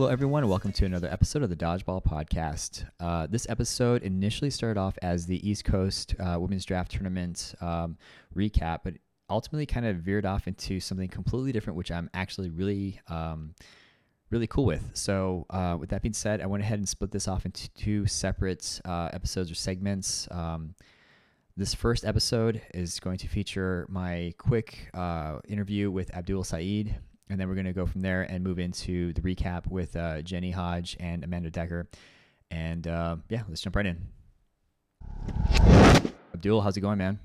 Hello, everyone, and welcome to another episode of the Dodgeball Podcast. Uh, this episode initially started off as the East Coast uh, Women's Draft Tournament um, recap, but ultimately kind of veered off into something completely different, which I'm actually really, um, really cool with. So, uh, with that being said, I went ahead and split this off into two separate uh, episodes or segments. Um, this first episode is going to feature my quick uh, interview with Abdul Saeed, and then we're going to go from there and move into the recap with uh, Jenny Hodge and Amanda Decker. And uh, yeah, let's jump right in. Abdul, how's it going, man?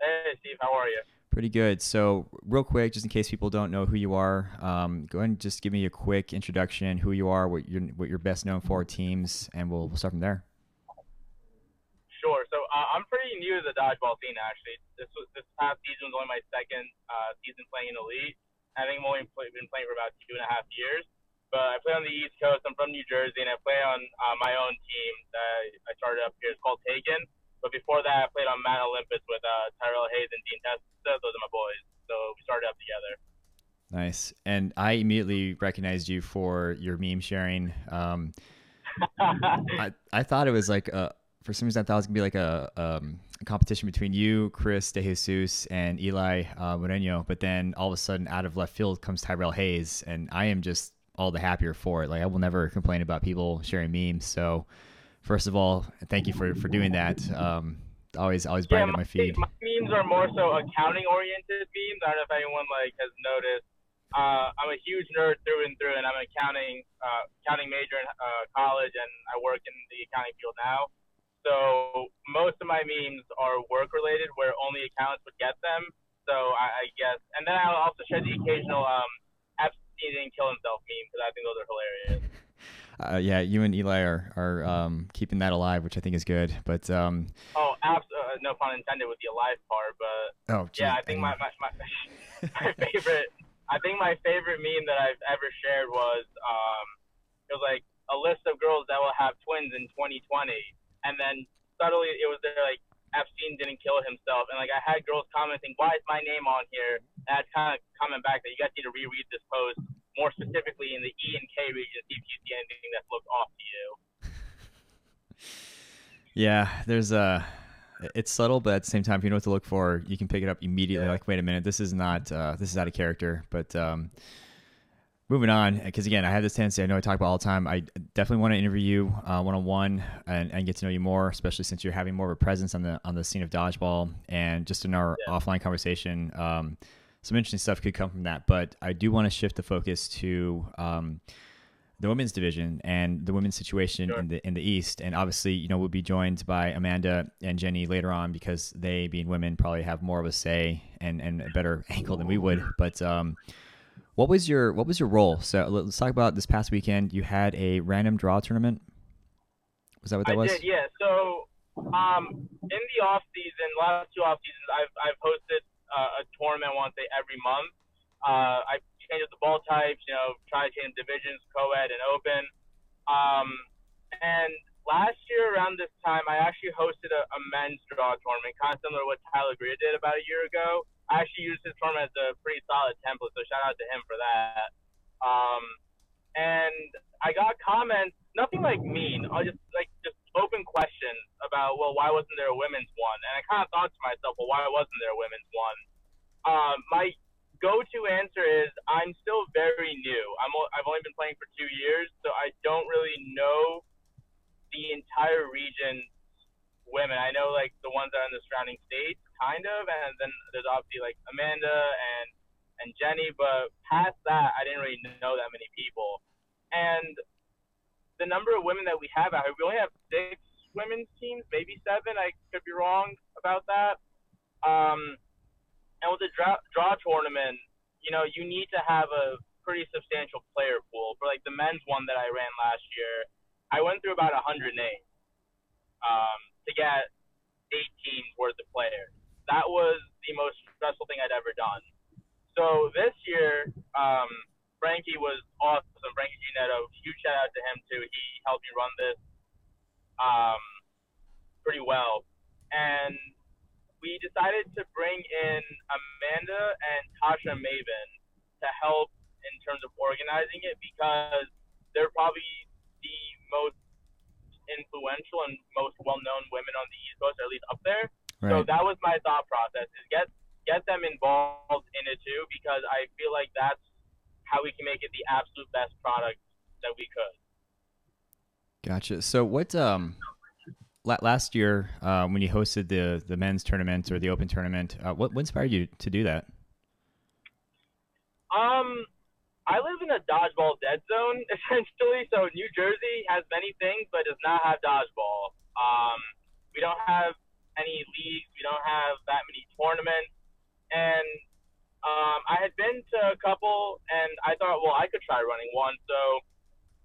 Hey, Steve, how are you? Pretty good. So, real quick, just in case people don't know who you are, um, go ahead and just give me a quick introduction, who you are, what you're what you're best known for, teams, and we'll we'll start from there. Sure. So uh, I'm pretty new to the dodgeball scene. Actually, this was this past season was only my second uh, season playing in elite. I think I've only play, been playing for about two and a half years. But I play on the East Coast. I'm from New Jersey, and I play on uh, my own team that I started up here. It's called Taken. But before that, I played on Mount Olympus with uh, Tyrell Hayes and Dean Testa. Those are my boys. So we started up together. Nice. And I immediately recognized you for your meme sharing. Um, I, I thought it was like a, for some reason I thought it was gonna be like a, um, a competition between you, Chris DeJesus, and Eli uh, Moreno. But then all of a sudden, out of left field comes Tyrell Hayes, and I am just all the happier for it. Like I will never complain about people sharing memes. So first of all, thank you for for doing that. Um, always always brighten yeah, up my feed. My memes are more so accounting oriented memes. I don't know if anyone like has noticed. Uh, I'm a huge nerd through and through, and I'm an accounting uh, accounting major in uh, college, and I work in the accounting field now. So most of my memes are work related, where only accounts would get them. So I, I guess, and then I'll also share the occasional um, Epstein didn't kill himself meme because I think those are hilarious. Uh, yeah, you and Eli are are um, keeping that alive, which I think is good. But um, oh, abs- uh, no pun intended with the alive part. But oh, geez, yeah, I think my my, my, my favorite. I think my favorite meme that I've ever shared was um, it was like a list of girls that will have twins in 2020 and then subtly it was there like Epstein didn't kill himself, and like I had girls commenting, "Why is my name on here?" And I'd kind of comment back that you guys need to reread this post more specifically in the E and K region, see if you see anything that looks off to you. Yeah, there's a. It's subtle, but at the same time, if you know what to look for, you can pick it up immediately. Yeah. Like, wait a minute, this is not. Uh, this is out of character. But um, moving on, because again, I have this tendency. I know I talk about all the time. I definitely want to interview you one on one and get to know you more, especially since you're having more of a presence on the on the scene of dodgeball and just in our yeah. offline conversation. Um, some interesting stuff could come from that, but I do want to shift the focus to um, the women's division and the women's situation sure. in the in the East. And obviously, you know, we'll be joined by Amanda and Jenny later on because they, being women, probably have more of a say and and a better angle than we would. But um, what was your What was your role? So let's talk about this past weekend. You had a random draw tournament. Was that what that I was? Did, yeah. So um, in the off season, last two off seasons, I've I've hosted uh, a tournament once every month. Uh, I changed the ball types, you know, try to change divisions, co-ed and open. Um, and last year around this time, I actually hosted a, a men's draw tournament, kind of similar to what Tyler Greer did about a year ago. I actually used his form as a pretty solid template, so shout out to him for that. Um, and I got comments, nothing like mean, I just like just open questions about, well, why wasn't there a women's one? And I kind of thought to myself, well, why wasn't there a women's one? Um, my go-to answer is I'm still very new. I'm I've only been playing for two years, so I don't really know the entire region women. I know like are in the surrounding states, kind of, and then there's obviously like Amanda and and Jenny, but past that, I didn't really know that many people. And the number of women that we have out here, we only have six women's teams, maybe seven. I could be wrong about that. Um, and with the draw, draw tournament, you know, you need to have a pretty substantial player pool. For like the men's one that I ran last year, I went through about 100 names. Um, to get eight teams worth of players. That was the most stressful thing I'd ever done. So this year, um, Frankie was awesome. Frankie Ginetto, huge shout out to him too. He helped me run this um, pretty well. And we decided to bring in Amanda and Tasha Maven to help in terms of organizing it because they're probably the most influential and most well-known women on the East Coast, or at least up there. Right. So that was my thought process: is get get them involved in it too, because I feel like that's how we can make it the absolute best product that we could. Gotcha. So what um la- last year uh, when you hosted the the men's tournament or the open tournament, uh, what, what inspired you to do that? Um, I live in a dodgeball dead zone essentially. So New Jersey has many things, but does not have dodgeball. Um, we don't have any leagues. We don't have that many tournaments. And um, I had been to a couple, and I thought, well, I could try running one. So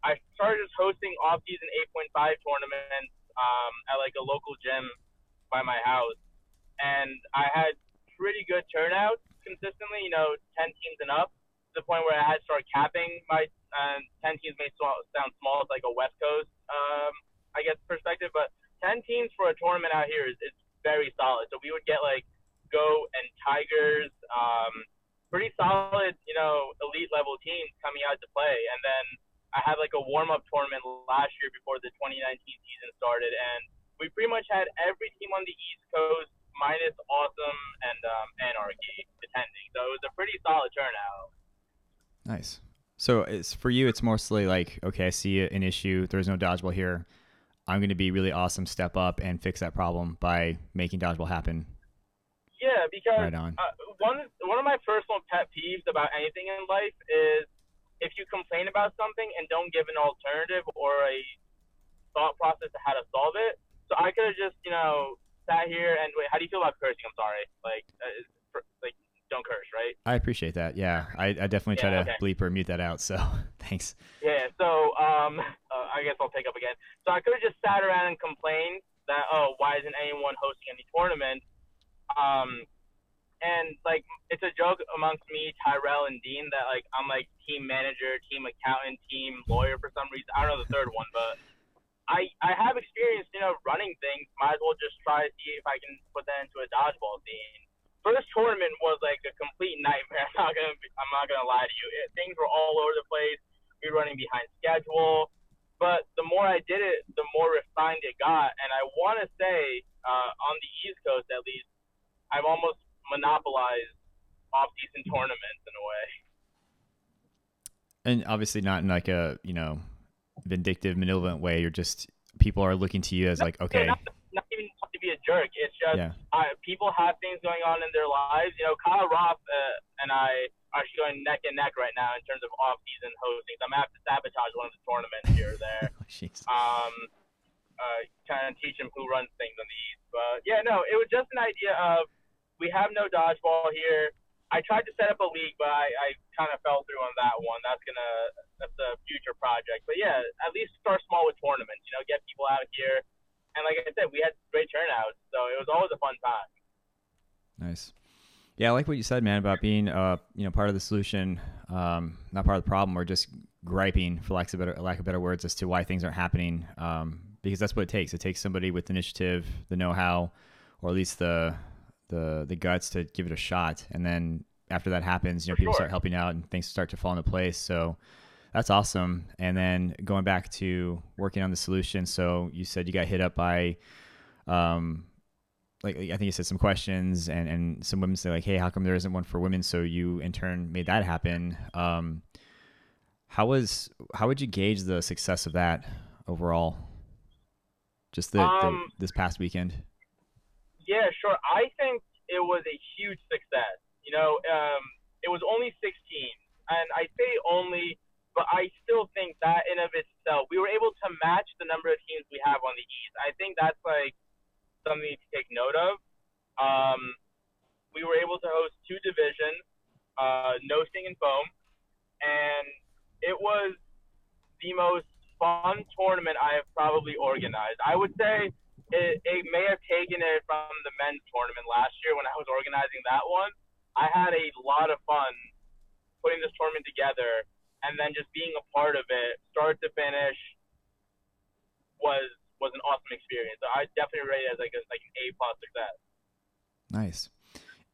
I started just hosting off-season 8.5 tournaments um, at like a local gym by my house, and I had pretty good turnouts consistently. You know, 10 teams and up the point where I had to start capping my uh, 10 teams may sound small. It's like a West Coast, um, I guess, perspective, but 10 teams for a tournament out here is, is very solid. So we would get like Go and Tigers, um, pretty solid, you know, elite level teams coming out to play. And then I had like a warm up tournament last year before the 2019 season started, and we pretty much had every team on the East Coast minus Awesome and um, Anarchy attending. So it was a pretty solid turnout. Nice. So it's for you. It's mostly like, okay, I see an issue. There's no dodgeball here. I'm going to be really awesome. Step up and fix that problem by making dodgeball happen. Yeah, because right on. Uh, one one of my personal pet peeves about anything in life is if you complain about something and don't give an alternative or a thought process to how to solve it. So I could have just, you know, sat here and wait. How do you feel about cursing? I'm sorry. Like, uh, like don't curse, right? I appreciate that. Yeah, I, I definitely try Yeah, to okay. bleep or mute that out. So thanks. Yeah. So um, uh, I guess I'll take up again. So I could have just sat around and complained that oh, why isn't anyone hosting any tournaments? Um, and like it's a joke amongst me, Tyrell, and Dean that like I'm like team manager, team accountant, team lawyer for some reason. I don't know the third one, but I I have experience, you know, running things. Might as well just try to see if I can put that into a dodgeball scene. First tournament was like a complete nightmare. I'm not gonna be, I'm not gonna lie to you. It, things were all over the place. We were running behind schedule. But the more I did it, the more refined it got. And I want to say, uh, on the East Coast at least, I've almost monopolized off-season tournaments in a way. And obviously not in like a you know vindictive, malevolent way. You're just people are looking to you as like, okay, Not, not even to be a jerk. It's just yeah, I, people have things going on in their lives. You know, Kyle Roth uh, and I are actually going neck and neck right now in terms of off-season hosting. So I'm gonna have to sabotage one of the tournaments here or there. Jeez. um, uh, kind of teach him who runs things on the East. But yeah, no, it was just an idea of we have no dodgeball here. I tried to set up a league, but I, I kind of fell through on that one. That's gonna that's a future project. But yeah, at least start small with tournaments. You know, get people out here. And like I said, we had great turnouts, so it was always a fun time. Nice. Yeah, I like what you said, man, about being uh, you know, part of the solution, um, not part of the problem, or just griping, for lack of better lack of better words, as to why things aren't happening. Um, because that's what it takes. It takes somebody with initiative, the know-how, or at least the the the guts to give it a shot. And then after that happens, you know, For people sure. start helping out and things start to fall into place. So that's awesome. And then going back to working on the solution. So you said you got hit up by um, like I think you said some questions and and some women say like, hey, how come there isn't one for women? So you in turn made that happen. Um, how was how would you gauge the success of that overall? Just the, Um, the this past weekend. Yeah, sure. I think it was a huge success. You know, um, it was only 16, and I say only, but I still think that in of itself, we were able to match the number of teams we have on the East. I think that's like something to take note of. Um, we were able to host two divisions, uh, no sting and foam, and it was the most fun tournament I have probably organized. I would say it, it may have taken it from the men's tournament last year when I was organizing that one. I had a lot of fun putting this tournament together and then just being a part of it, start to finish, was was an awesome experience. So I definitely rate it as like a, like an A plus success. Nice.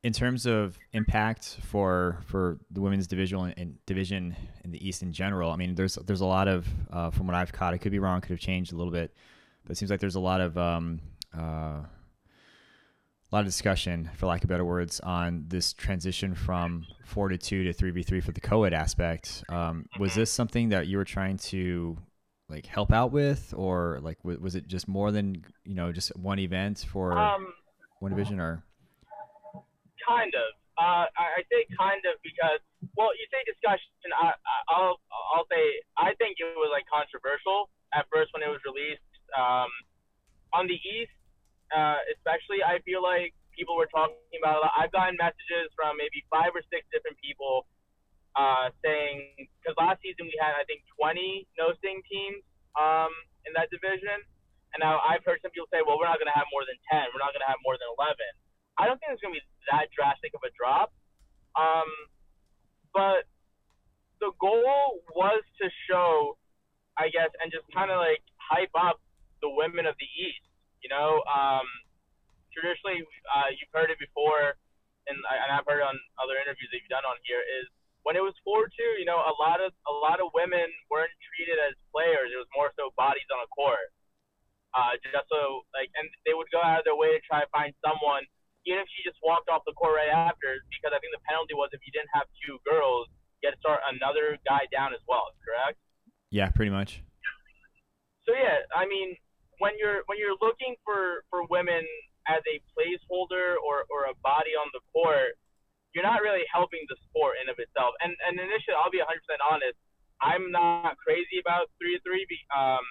in terms of impact for for the women's division and division in the East in general, I mean, there's there's a lot of uh, from what I've caught. I could be wrong, could have changed a little bit, but it seems like there's a lot of um, uh, a lot of discussion, for lack of better words, on this transition from four to two to three v three for the co-ed aspect. Um, was this something that you were trying to like help out with, or like w- was it just more than you know just one event for Um, one division, or kind of. Uh, I, say kind of because, well, you say discussion. I, I, I'll I'll say I think it was like controversial at first when it was released. Um, on the East, uh, especially, I feel like people were talking about. I've gotten messages from maybe five or six different people uh, saying because last season we had I think 20 no sting teams um, in that division, and now I've heard some people say, well, we're not going to have more than 10. We're not going to have more than 11. I don't think it's going to be that drastic of a drop. Um, but the goal was to show, I guess, and just kind of like hype up the women of the East. You know, um, traditionally, uh, you've heard it before, and, I- and I've heard it on other interviews that you've done on here, is when it was 4 2, you know, a lot of a lot of women weren't treated as players. It was more so bodies on a court. Uh, just so like, and they would go out of their way to try to find someone even if she just walked off the court right after, because I think the penalty was if you didn't have two girls, you had to start another guy down as well. Correct? yeah, pretty much. So yeah, I mean, when you're when you're looking for for women as a placeholder or or a body on the court, you're not really helping the sport in of itself. And and initially, I'll be 100% honest, I'm not crazy about three three. Um,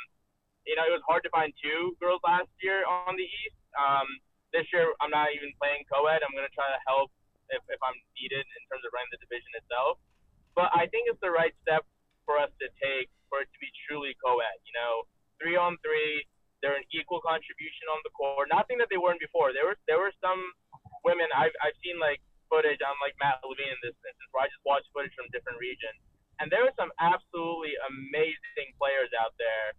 you know, it was hard to find two girls last year on the East. Um, this year, I'm not even playing co-ed. I'm going to try to help if, if I'm needed in terms of running the division itself. But I think it's the right step for us to take for it to be truly co-ed. You know, three on three, they're an equal contribution on the court. Nothing that they weren't before. There were there were some women I've I've seen like footage on like Matt Levine in this instance where I just watched footage from different regions, and there were some absolutely amazing players out there,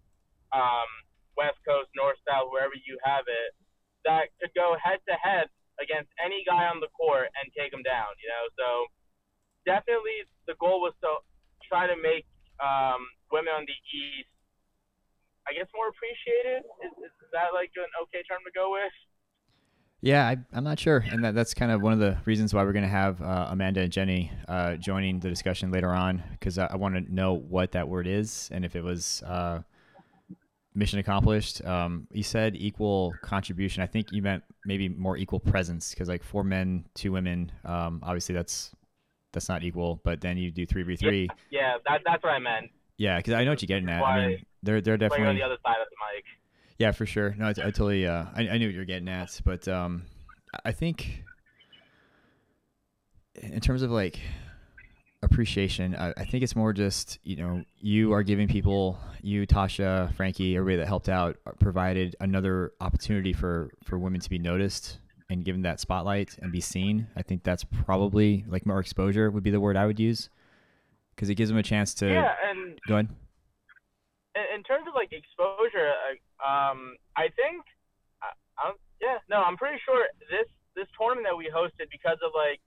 um, West Coast, North, South, wherever you have it, that could go head to head against any guy on the court and take him down. You know, so definitely the goal was to try to make um, women on the East, I guess, more appreciated. Is, is that like an okay term to go with? Yeah, I, I'm not sure, and that, that's kind of one of the reasons why we're going to have uh, Amanda and Jenny uh, joining the discussion later on, because I, I want to know what that word is and if it was uh, mission accomplished. Um, you said equal contribution. I think you meant maybe more equal presence, because like four men, two women. Um, obviously, that's that's not equal. But then you do three v three. Yeah, that, that's what I meant. Yeah, because I know what you're getting at. I mean, they're they're Playing on the other side of the mic. yeah, for sure. No, I, I totally. Uh, I, I knew what you're getting at, but um, I think in terms of like appreciation, I, I think it's more just you know you are giving people, you, Tasha, Frankie, everybody that helped out, uh, provided another opportunity for for women to be noticed and given that spotlight and be seen. I think that's probably like more exposure would be the word I would use because it gives them a chance to Yeah, and go ahead. In, terms of like exposure, uh, um, I think, uh, I'm, yeah, no, I'm pretty sure this this tournament that we hosted because of like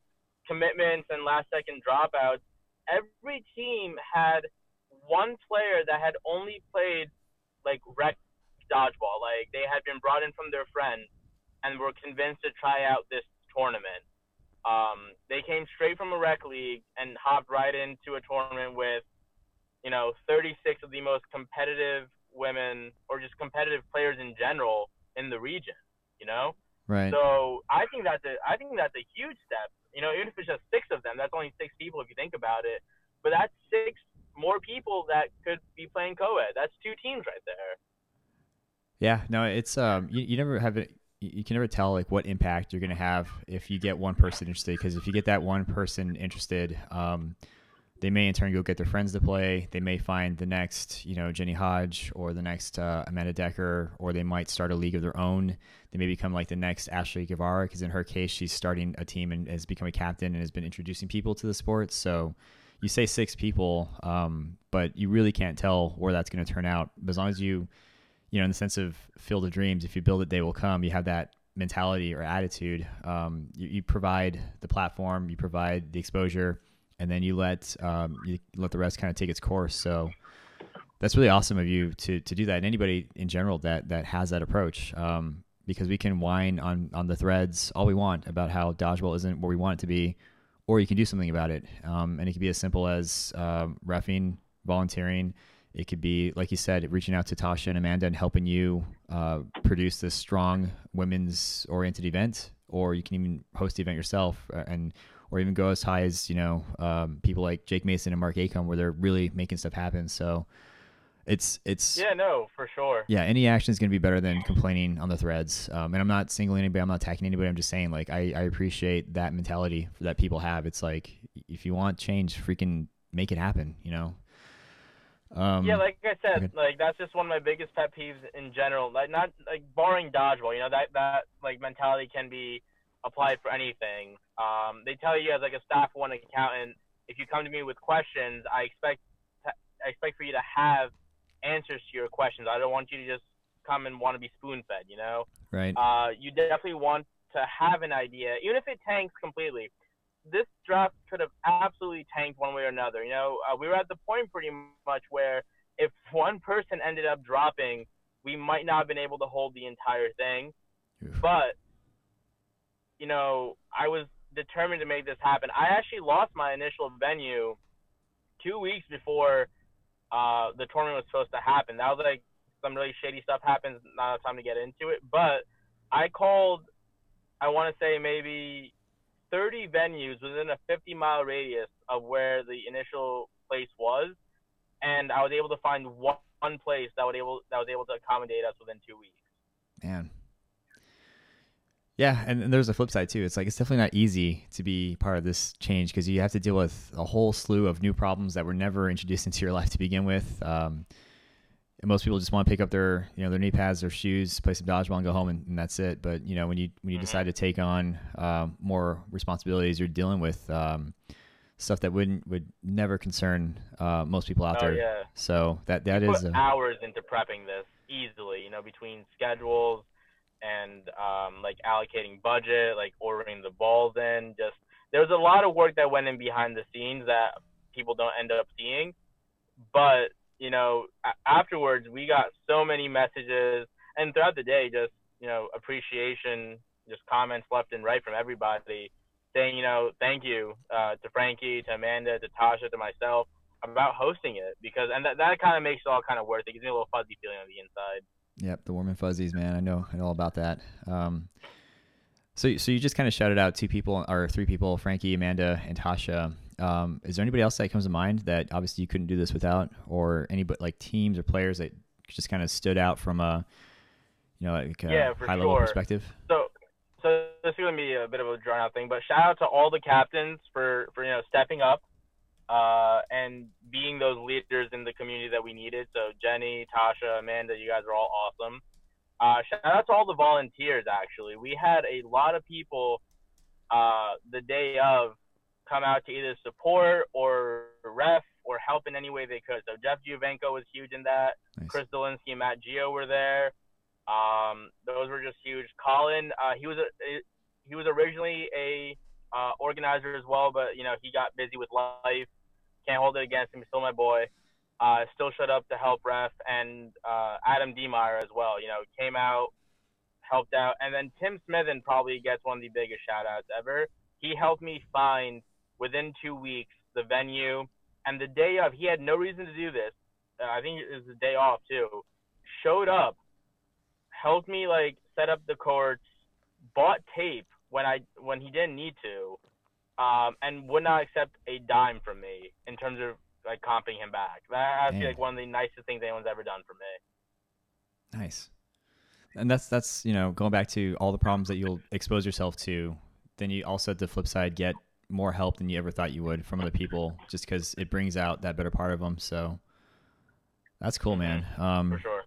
commitments and last second dropouts, every team had one player that had only played like rec dodgeball, like they had been brought in from their friends and were convinced to try out this tournament. Um, they came straight from a rec league and hopped right into a tournament with you know, 36 of the most competitive women or just competitive players in general in the region, you know? Right. So I think that's a I think that's a huge step. You know, even if it's just six of them, that's only six people if you think about it. But that's six more people that could be playing co-ed. That's two teams right there. Yeah, no, it's um, you, you never have it. You you can never tell like what impact you're gonna have if you get one person interested. Because if you get that one person interested, um, they may in turn go get their friends to play. They may find the next, you know, Jenny Hodge or the next uh, Amanda Decker, or they might start a league of their own. They may become like the next Ashley Guevara, because in her case, she's starting a team and has become a captain and has been introducing people to the sport. So you say six people, um, but you really can't tell where that's going to turn out. But as long as you, you know, in the sense of field of dreams, if you build it, they will come. You have that mentality or attitude. Um, you, you, provide the platform, you provide the exposure, and then you let um, you let the rest kind of take its course. So that's really awesome of you to to do that. And anybody in general that that has that approach, um, because we can whine on on the threads all we want about how dodgeball isn't where we want it to be, or you can do something about it. Um, and it can be as simple as uh, refing, volunteering it could be, like you said, reaching out to Tasha and Amanda and helping you uh, produce this strong women's oriented event, or you can even host the event yourself, and or even go as high as you know um, people like Jake Mason and Mark Acom, where they're really making stuff happen. So it's it's yeah, no, for sure. Yeah, any action is going to be better than complaining on the threads. Um, and I'm not singling anybody, I'm not attacking anybody. I'm just saying like I, I appreciate that mentality that people have. It's like if you want change, freaking make it happen. You know. Um, yeah, like I said, okay. like that's just one of my biggest pet peeves in general. Like not like barring dodgeball, you know that that like mentality can be applied for anything. Um, they tell you as like a staff one accountant, if you come to me with questions, I expect to, I expect for you to have answers to your questions. I don't want you to just come and want to be spoon fed. You know, right? Uh, you definitely want to have an idea, even if it tanks completely this draft could have absolutely tanked one way or another. You know, uh, we were at the point pretty much where if one person ended up dropping, we might not have been able to hold the entire thing. But, you know, I was determined to make this happen. I actually lost my initial venue two weeks before uh, the tournament was supposed to happen. That was like some really shady stuff happens. Not enough time to get into it. But I called, I want to say maybe 30 venues within a 50 mile radius of where the initial place was, and I was able to find one, one place that was able that was able to accommodate us within two weeks. Man. Yeah, and, and there's a flip side too. It's like it's definitely not easy to be part of this change because you have to deal with a whole slew of new problems that were never introduced into your life to begin with. Um, most people just want to pick up their you know their knee pads, their shoes, play some dodgeball, and go home, and, and that's it. But you know when you when you mm-hmm. decide to take on uh, more responsibilities, you're dealing with um, stuff that wouldn't would never concern uh, most people out oh, there. Yeah. So that that you is a, hours into prepping this easily. You know between schedules and um, like allocating budget, like ordering the balls in. Just there was a lot of work that went in behind the scenes that people don't end up seeing, but you know, afterwards we got so many messages and throughout the day, just, you know, appreciation, just comments left and right from everybody saying, you know, thank you uh, to Frankie, to Amanda, to Tasha, to myself about hosting it because, and that, that kind of makes it all kind of worth it. It gives me a little fuzzy feeling on the inside. Yep. The warm and fuzzies, man. I know, I know all about that. Um, so, so you just kind of shouted out two people or three people, Frankie, Amanda, and Tasha. Um, is there anybody else that comes to mind that obviously you couldn't do this without, or any but like teams or players that just kind of stood out from a you know like a yeah, high level perspective? So, so this is gonna be a bit of a drawn out thing, but shout out to all the captains for for you know stepping up uh, and being those leaders in the community that we needed. So Jenny, Tasha, Amanda, you guys are all awesome. Uh, shout out to all the volunteers. Actually, we had a lot of people uh, the day of come out to either support or ref or help in any way they could. So Jeff Juvenko was huge in that. Nice. Chris Dolinsky and Matt Geo were there. Um, those were just huge. Colin, uh, he was a, he was originally a uh, organizer as well, but you know he got busy with life. Can't hold it against him. He's still my boy. Uh, still showed up to help ref and uh, Adam Demeyer as well. You know came out, helped out, and then Tim Smithen probably gets one of the biggest shout outs ever. He helped me find within two weeks the venue and the day of. He had no reason to do this. Uh, I think it was the day off too. Showed up, helped me like set up the courts, bought tape when I when he didn't need to, um, and would not accept a dime from me in terms of like comping him back. That to be like one of the nicest things anyone's ever done for me. Nice. And that's that's you know going back to all the problems that you'll expose yourself to. Then you also at the flip side get more help than you ever thought you would from other people, just because it brings out that better part of them. So that's cool, man. Um, For sure.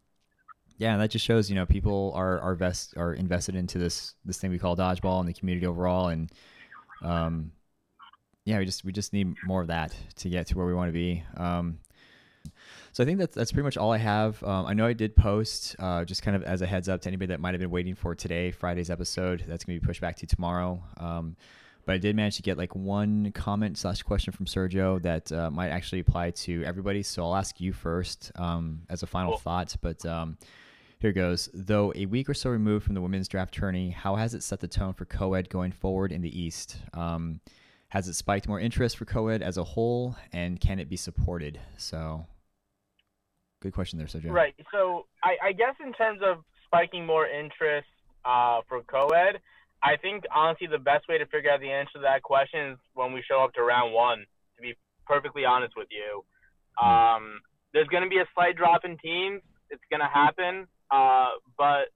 Yeah, that just shows you know people are are vest are invested into this this thing we call dodgeball and the community overall, and um, yeah, we just we just need more of that to get to where we want to be. Um, So I think that's that's pretty much all I have. Um, I know I did post uh, just kind of as a heads up to anybody that might have been waiting for today, Friday's episode. That's gonna be pushed back to tomorrow. Um, but I did manage to get like one comment slash question from Sergio that uh, might actually apply to everybody. So I'll ask you first um, as a final Cool. thought. But um, here goes. Though a week or so removed from the women's draft tourney, how has it set the tone for co-ed going forward in the East? Has it spiked more interest for co-ed as a whole, and can it be supported? So, good question there, Sergio. Right. So I, I guess in terms of spiking more interest uh, for co-ed, I think honestly the best way to figure out the answer to that question is when we show up to round one. To be perfectly honest with you, um, there's going to be a slight drop in teams. It's going to happen, uh, but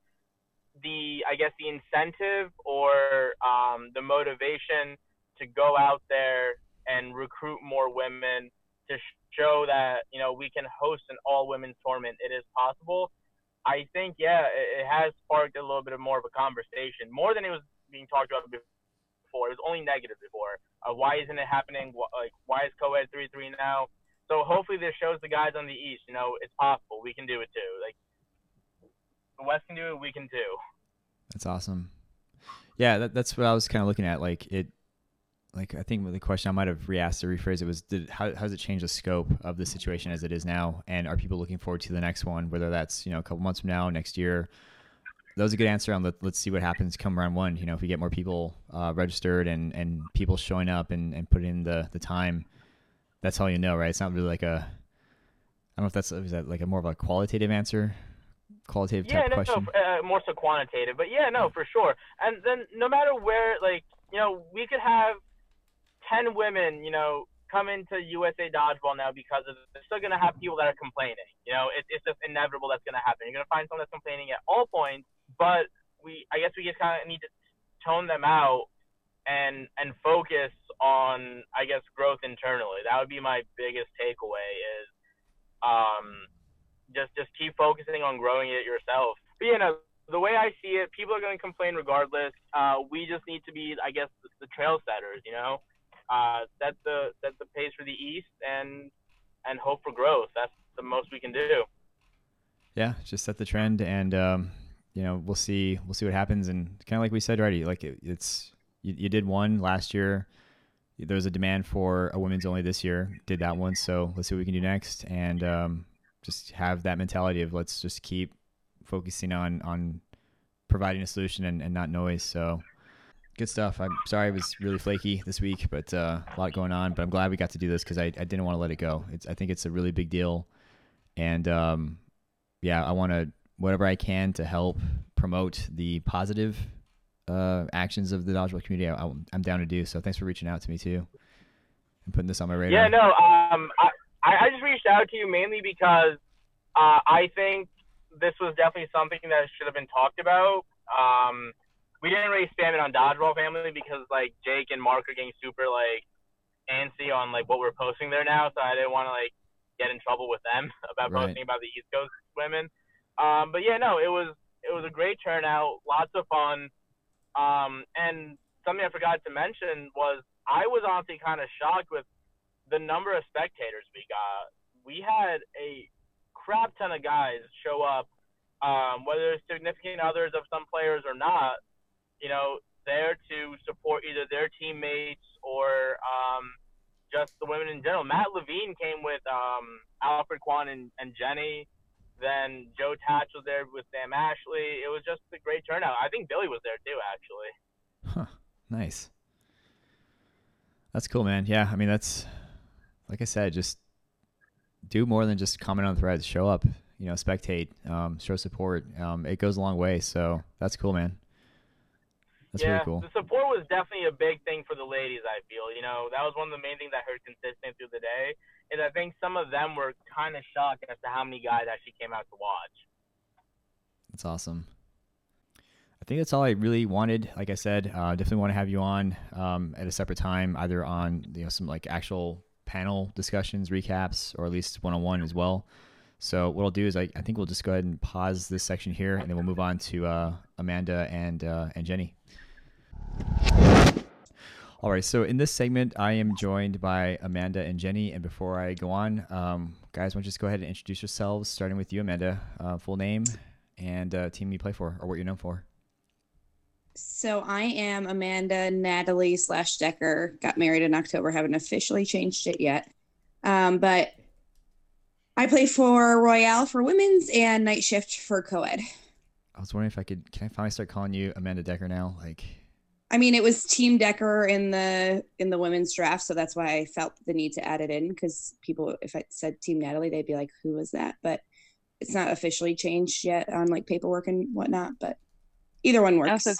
the I guess the incentive or um, the motivation to go out there and recruit more women to show that you know we can host an all women's tournament. It is possible. I think yeah, it, has sparked a little bit of more of a conversation, more than it was being talked about before. It was only negative before. Uh, why isn't it happening? Like why is co-ed three three now? So hopefully this shows the guys on the east, you know, it's possible. We can do it too. Like the West can do it, we can too. That's awesome. Yeah, that, that's what I was kind of looking at. Like it, like I think the question I might have re-asked or rephrased it was, did how, how does it change the scope of the situation as it is now? And are people looking forward to the next one, whether that's you know a couple months from now, next year? That was a good answer on let, let's see what happens come round one. You know, if we get more people uh, registered and, and people showing up and, and put in the, the time, that's all you know, right? It's not really like a, I don't know if that's is that like a more of a qualitative answer, qualitative yeah, type no, question. no, uh, more so quantitative, but yeah, no, for sure. And then no matter where, like, you know, we could have ten women, you know, come into USA Dodgeball now because of they're still gonna have people that are complaining. You know, it, it's just inevitable that's gonna happen. You're gonna find someone that's complaining at all points, but we, I guess, we just kind of need to tone them out and and focus on, I guess, growth internally. That would be my biggest takeaway is, um, just just keep focusing on growing it yourself. But you know, the way I see it, people are going to complain regardless. Uh, we just need to be, I guess, the, the trail setters. You know, uh, set the set the pace for the East and and hope for growth. That's the most we can do. yeah, just set the trend, and um, you know we'll see we'll see what happens. And kind of like we said already, like it, it's you, you did one last year. There was a demand for a women's only this year. Did that one, so let's see what we can do next, and um, just have that mentality of let's just keep focusing on on providing a solution and, and not noise. So good stuff. I'm sorry I was really flaky this week, but uh, a lot going on. But I'm glad we got to do this because I, I didn't want to let it go. It's I think it's a really big deal, and um, yeah, I want to whatever I can to help promote the positive uh, actions of the dodgeball community. I, I'm down to do. So thanks for reaching out to me too and putting this on my radar. Yeah, no, um, I I just reached out to you mainly because uh, I think this was definitely something that should have been talked about. Um, we didn't really spam it on Dodgeball Family because like Jake and Mark are getting super like antsy on like what we're posting there now, so I didn't want to like get in trouble with them about Right. posting about the East Coast women. Um, but yeah, no, it was it was a great turnout, lots of fun. Um, and something I forgot to mention was I was honestly kind of shocked with the number of spectators we got. We had a crap ton of guys show up, um, whether it's significant others of some players or not, you know, there to support either their teammates or um, just the women in general. Matt Levine came with um, Alfred Kwan and, and Jenny. Then Joe Tatch was there with Sam Ashley. It was just a great turnout. I think Billy was there too, actually. Huh. Nice. That's cool, man. Yeah, I mean that's like I said, just do more than just comment on threads. Show up, you know, spectate, um, show support. Um, it goes a long way. So that's cool, man. That's yeah, really cool. the support was definitely a big thing for the ladies. I feel, you know, that was one of the main things I heard consistent through the day. And I think some of them were kind of shocked as to how many guys actually came out to watch. That's awesome. I think that's all I really wanted. Like I said, uh, definitely want to have you on um, at a separate time, either on you know some like actual panel discussions, recaps, or at least one on one as well. So what I'll do is I, I think we'll just go ahead and pause this section here, and then we'll move on to uh, Amanda and uh, and Jenny. All right. So in this segment, I am joined by Amanda and Jenny. And before I go on, um, guys, why don't you just go ahead and introduce yourselves, starting with you, Amanda. Uh, full name and uh, team you play for, or what you're known for. So I am Amanda Natalie slash Decker. Got married in October. Haven't officially changed it yet, um, but I play for Royale for women's and Night Shift for co-ed. I was wondering if I could. Can I finally start calling you Amanda Decker now? Like, I mean, it was Team Decker in the in the women's draft, so that's why I felt the need to add it in because people, if I said Team Natalie, they'd be like, "Who was that?" But it's not officially changed yet on like paperwork and whatnot. But either one works. Also,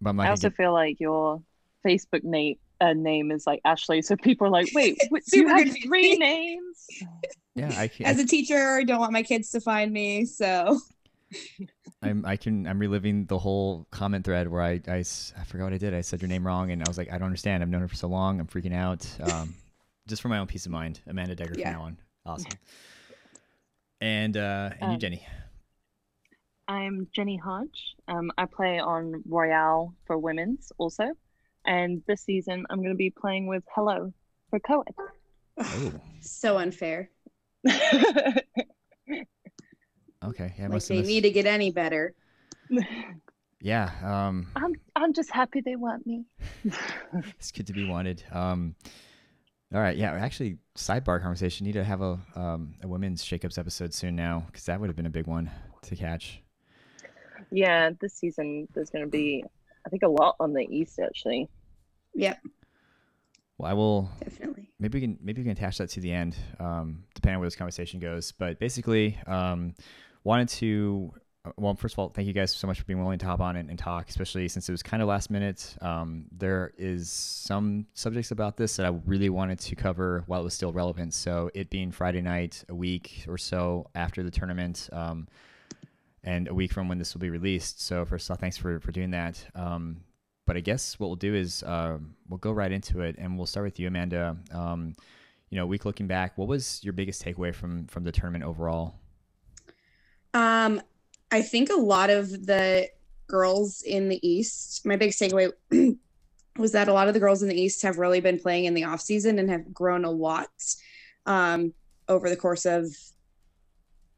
but I'm not I also get- feel like your Facebook name uh, name is like Ashley, so people are like, "Wait, what, you have three names?" yeah, I can't. As a teacher, I don't want my kids to find me, so I'm I can I'm reliving the whole comment thread where I, I, I forgot what I did. I said your name wrong and I was like, I don't understand. I've known her for so long. I'm freaking out. Um, just for my own peace of mind. Amanda Decker Yeah. from now on. Awesome. And uh and you Um, Jenny. I'm Jenny Hodge. Um, I play on Royale for women's also, and this season I'm going to be playing with Hello for co-ed. Oh, so unfair. okay. Yeah, I like must they have need to get any better. Yeah, um I'm I'm just happy they want me. it's good to be wanted. Um all right, yeah, actually sidebar conversation. Need to have a um a women's shakeups episode soon now because that would have been a big one to catch. yeah, this season there's going to be, I think, a lot on the East actually. Yep, Well, I will definitely. maybe we can maybe we can attach that to the end, um, depending on where this conversation goes. But basically, um, wanted to uh, well, first of all, thank you guys so much for being willing to hop on and, and talk, especially since it was kind of last minute. Um, there is some subjects about this that I really wanted to cover while it was still relevant. So it being Friday night, a week or so after the tournament. Um, and a week from when this will be released. So first of all, thanks for, for doing that. Um, but I guess what we'll do is um, we'll go right into it, and we'll start with you, Amanda. Um, you know, week looking back, what was your biggest takeaway from from the tournament overall? Um, I think a lot of the girls in the East, my big takeaway was that a lot of the girls in the East have really been playing in the off season and have grown a lot um, over the course of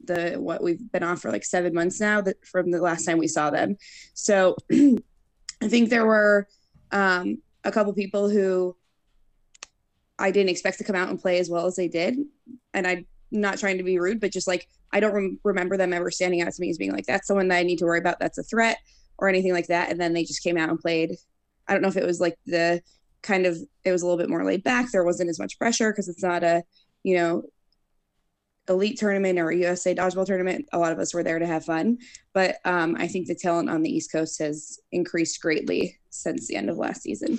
the what we've been on for like seven months now that from the last time we saw them. So I think there were um, a couple people who I didn't expect to come out and play as well as they did, and I'm not trying to be rude, but just like I don't rem- remember them ever standing out to me as being like, that's someone that I need to worry about. That's a threat or anything like that. And then they just came out and played. I don't know if it was like the kind of, it was a little bit more laid back. There wasn't as much pressure because it's not a, you know, elite tournament or USA dodgeball tournament. A lot of us were there to have fun. But um, I think the talent on the East Coast has increased greatly since the end of last season.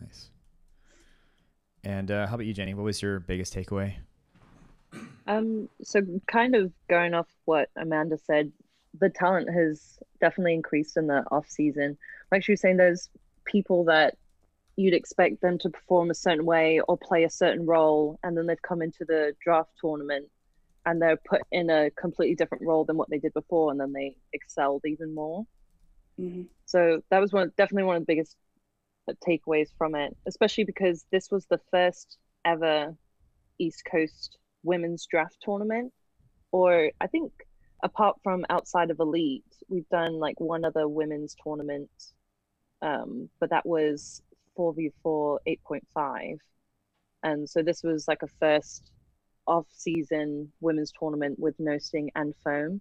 Nice. And uh, how about you, Jenny? What was your biggest takeaway? Um, so kind of going off what Amanda said, the talent has definitely increased in the off season. Like she was saying, there's people that you'd expect them to perform a certain way or play a certain role, and then they've come into the draft tournament and they're put in a completely different role than what they did before, and then they excelled even more. Mhm. So that was one definitely one of the biggest takeaways from it, especially because this was the first ever East Coast women's draft tournament. Or I think apart from outside of Elite, we've done like one other women's tournament, um, but that was 4v4 8.5. And so this was like a first off season women's tournament with no sting and foam.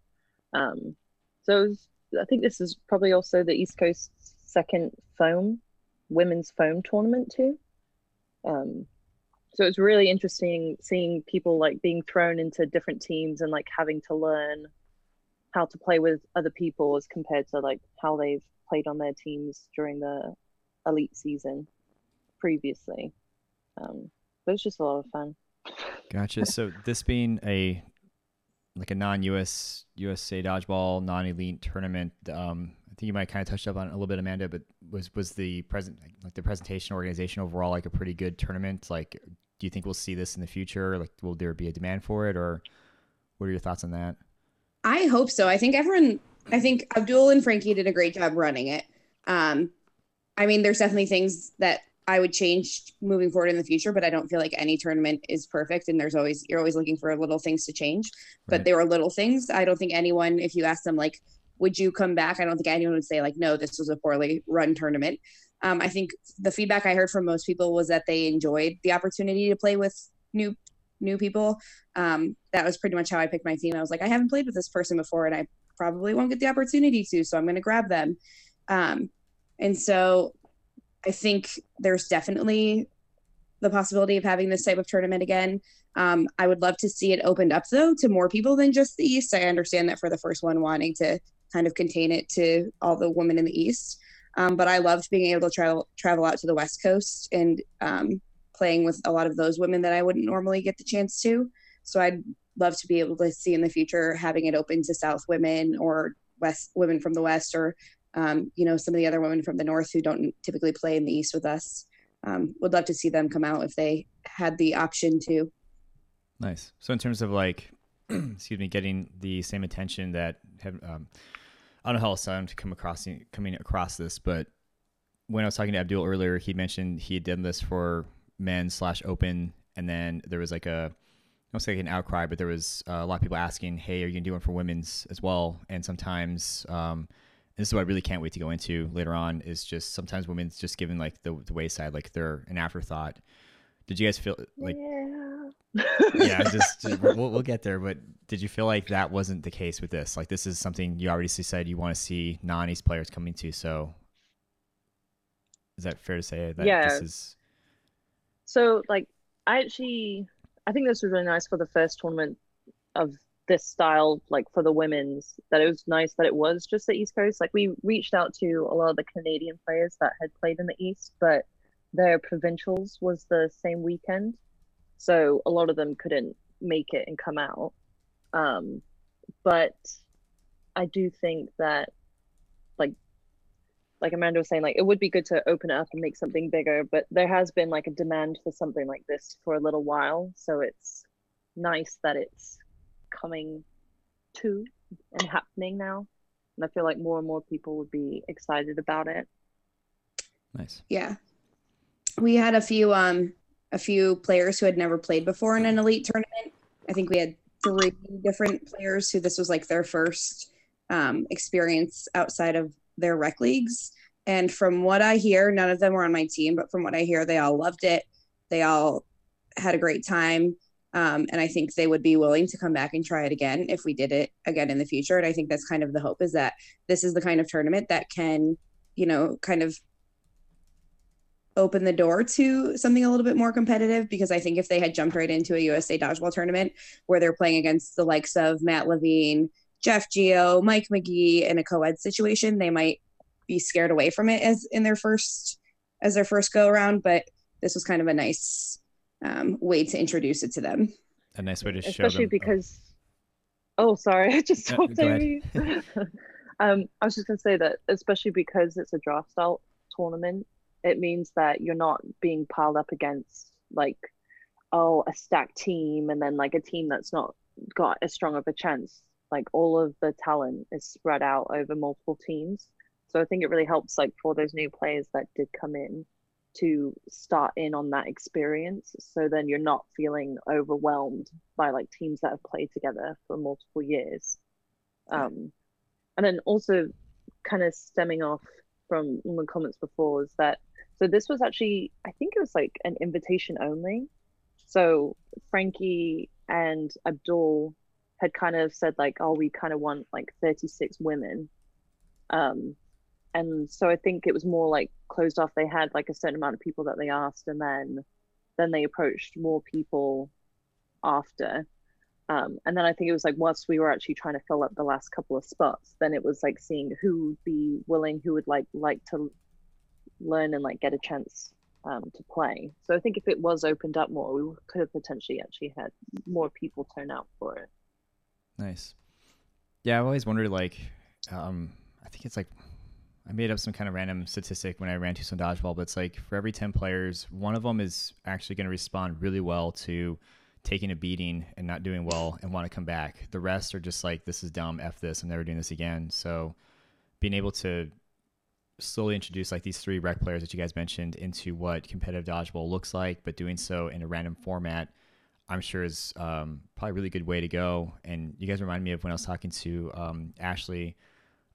Um, so was- I think this is probably also the East Coast's second foam women's foam tournament too. Um, so it's really interesting seeing people like being thrown into different teams and like having to learn how to play with other people as compared to like how they've played on their teams during the elite season previously. Um, but it's just a lot of fun. Gotcha. so this being a like a non-US USA dodgeball non-elite tournament, um, think you might kind of touched up on it a little bit, Amanda. But was was the present like the presentation organization overall like a pretty good tournament? Like, do you think we'll see this in the future? Like, will there be a demand for it, or what are your thoughts on that? I hope so. I think everyone, I think Abdul and Frankie did a great job running it. Um, I mean, there's definitely things that I would change moving forward in the future, but I don't feel like any tournament is perfect. And there's always, you're always looking for little things to change. But Right. there were little things. I don't think anyone, if you ask them, like, would you come back? I don't think anyone would say, like, no, this was a poorly run tournament. Um, I think the feedback I heard from most people was that they enjoyed the opportunity to play with new new people. Um, that was pretty much how I picked my team. I was like, I haven't played with this person before, and I probably won't get the opportunity to, so I'm going to grab them. Um, and so I think there's definitely the possibility of having this type of tournament again. Um, I would love to see it opened up though to more people than just the East. I understand that for the first one, wanting to kind of contain it to all the women in the East. Um, but I loved being able to travel travel out to the West Coast and um, playing with a lot of those women that I wouldn't normally get the chance to. So I'd love to be able to see in the future having it open to South women or West women from the West or um, you know some of the other women from the North who don't typically play in the East with us. Um, would love to see them come out if they had the option to. Nice. So in terms of like, excuse me, getting the same attention that have, um, I don't know how else I'm come across coming across this, but when I was talking to Abdul earlier, he mentioned he had done this for men slash open, and then there was like a almost like an outcry, but there was a lot of people asking, "Hey, are you gonna do one for women's as well?" And sometimes, um, and this is what I really can't wait to go into later on, is just sometimes women's just given like the, the wayside, like they're an afterthought. Did you guys feel like yeah. Yeah, just uh, we'll, we'll get there. But did you feel like that wasn't the case with this? Like this is something you already said you want to see non-East players coming to. So is that fair to say that Yeah. this is So like I actually I think this was really nice for the first tournament of this style, like for the women's, that it was nice that it was just the East Coast. Like we reached out to a lot of the Canadian players that had played in the East, but their provincials was the same weekend. So a lot of them couldn't make it and come out. Um, but I do think that like like Amanda was saying, like it would be good to open it up and make something bigger, but there has been like a demand for something like this for a little while. So it's nice that it's coming to and happening now. And I feel like more and more people would be excited about it. nice? Yeah, we had a few um a few players who had never played before in an elite tournament. I think we had three different players who this was like their first um, experience outside of their rec leagues. And from what I hear, none of them were on my team, but from what I hear, they all loved it. They all had a great time. Um, and I think they would be willing to come back and try it again if we did it again in the future. And I think that's kind of the hope is that this is the kind of tournament that can, you know, kind of open the door to something a little bit more competitive because I think if they had jumped right into a USA dodgeball tournament where they're playing against the likes of Matt Levine, Jeff Geo, Mike McGee in a co-ed situation, they might be scared away from it as in their first as their first go around. But this was kind of a nice um, way to introduce it to them. A nice way to show Especially them. oh, because oh sorry, I just No, talked go over you. um I was just gonna say that especially because it's a draft style tournament, it means that you're not being piled up against like oh a stacked team and then like a team that's not got as strong of a chance. Like all of the talent is spread out over multiple teams. So i think it really helps like for those new players that did come in to start in on that experience. So then you're not feeling overwhelmed by like teams that have played together for multiple years. Um and then also kind of stemming off from the comments before is that so this was actually I think it was like an invitation only. So Frankie and Abdul had kind of said like, oh, we kind of want like 36 women. Um and so I think it was more like closed off. They had like a certain amount of people that they asked and then then they approached more people after. Um, and then I think it was like once we were actually trying to fill up the last couple of spots, then it was like seeing who would be willing, who would like like to learn and like get a chance um, to play. So I think if it was opened up more, we could have potentially actually had more people turn out for it. Nice. Yeah, I've always wondered like, um, I think it's like, I made up some kind of random statistic when I ran Tucson Dodgeball, but it's like for every 10 players, one of them is actually going to respond really well to taking a beating and not doing well and want to come back. The rest are just like, this is dumb, F this, I'm never doing this again. So being able to, slowly introduce like these three rec players that you guys mentioned into what competitive dodgeball looks like, but doing so in a random format, I'm sure is um, probably a really good way to go. And you guys remind me of when I was talking to um, Ashley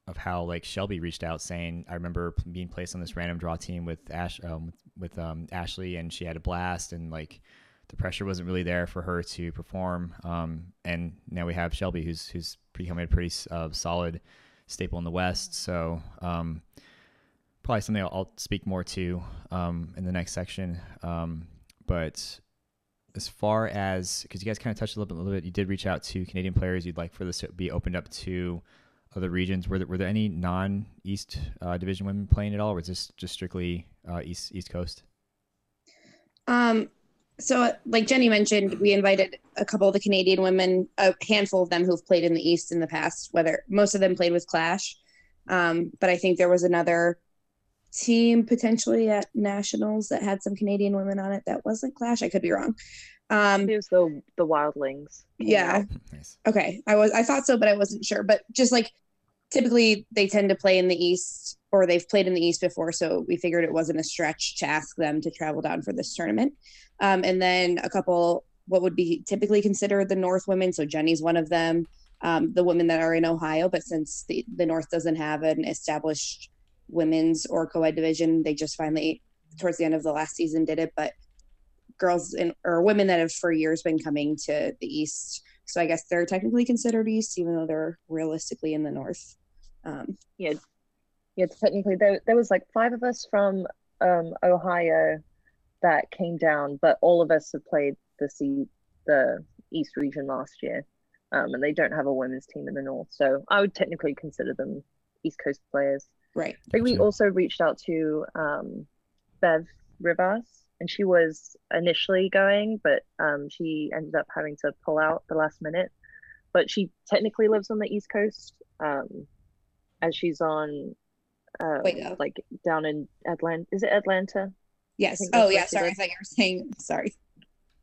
of how like Shelby reached out saying, I remember being placed on this random draw team with Ash um, with um, Ashley, and she had a blast, and like the pressure wasn't really there for her to perform. Um, and now we have Shelby, who's who's becoming a pretty uh, solid staple in the West. So um, probably something I'll, I'll, speak more to um, in the next section. Um, but as far as because you guys kind of touched a little bit, a little bit, you did reach out to Canadian players. You'd like for this to be opened up to other regions. Were there, were there any non-East uh, Division women playing at all, or was this just strictly uh, East East Coast? Um, so like Jenny mentioned, we invited a couple of the Canadian women, a handful of them who've played in the East in the past. Whether most of them played with Clash, um, but I think there was another team potentially at nationals that had some Canadian women on it that wasn't Clash. I could be wrong. Um, it was the the Wildlings. Yeah. Nice. Okay, I was I thought so, but I wasn't sure. But just like typically they tend to play in the East or they've played in the East before, so we figured it wasn't a stretch to ask them to travel down for this tournament. Um, and then a couple what would be typically considered the North women. So Jenny's one of them. Um, the women that are in Ohio, but since the, the North doesn't have an established women's or co-ed division. They just finally, towards the end of the last season, did it. But girls in, or women that have for years been coming to the East, so I guess they're technically considered East, even though they're realistically in the North. Um, yeah, yeah. Technically, there there was like five of us from um, Ohio that came down, but all of us have played the C, the East region last year, um, and they don't have a women's team in the North. So I would technically consider them East Coast players. Right. I think we also reached out to um, Bev Rivas, and she was initially going, but um, she ended up having to pull out the last minute. But she technically lives on the East Coast, um, as she's on, uh, Wait, like down in Atlanta. Is it Atlanta? Yes. Oh, yeah. Sorry, I thought you were saying. Sorry.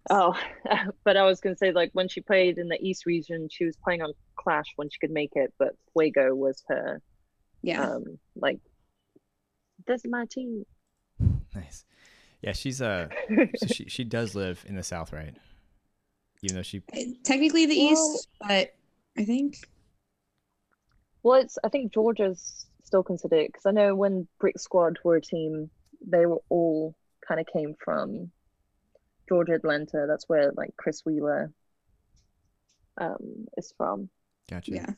Oh, but I was gonna say like when she played in the East region, she was playing on Clash when she could make it, but Fuego was her yeah. Um, like that's my team. Nice. Yeah, she's uh so she she does live in the south, right? Even though she uh, technically the well, east, but I think well, it's I think Georgia's still considered because I know when Brick Squad were a team, they were all kind of came from Georgia Atlanta. That's where like Chris Wheeler um is from. Gotcha. Yeah. Yeah,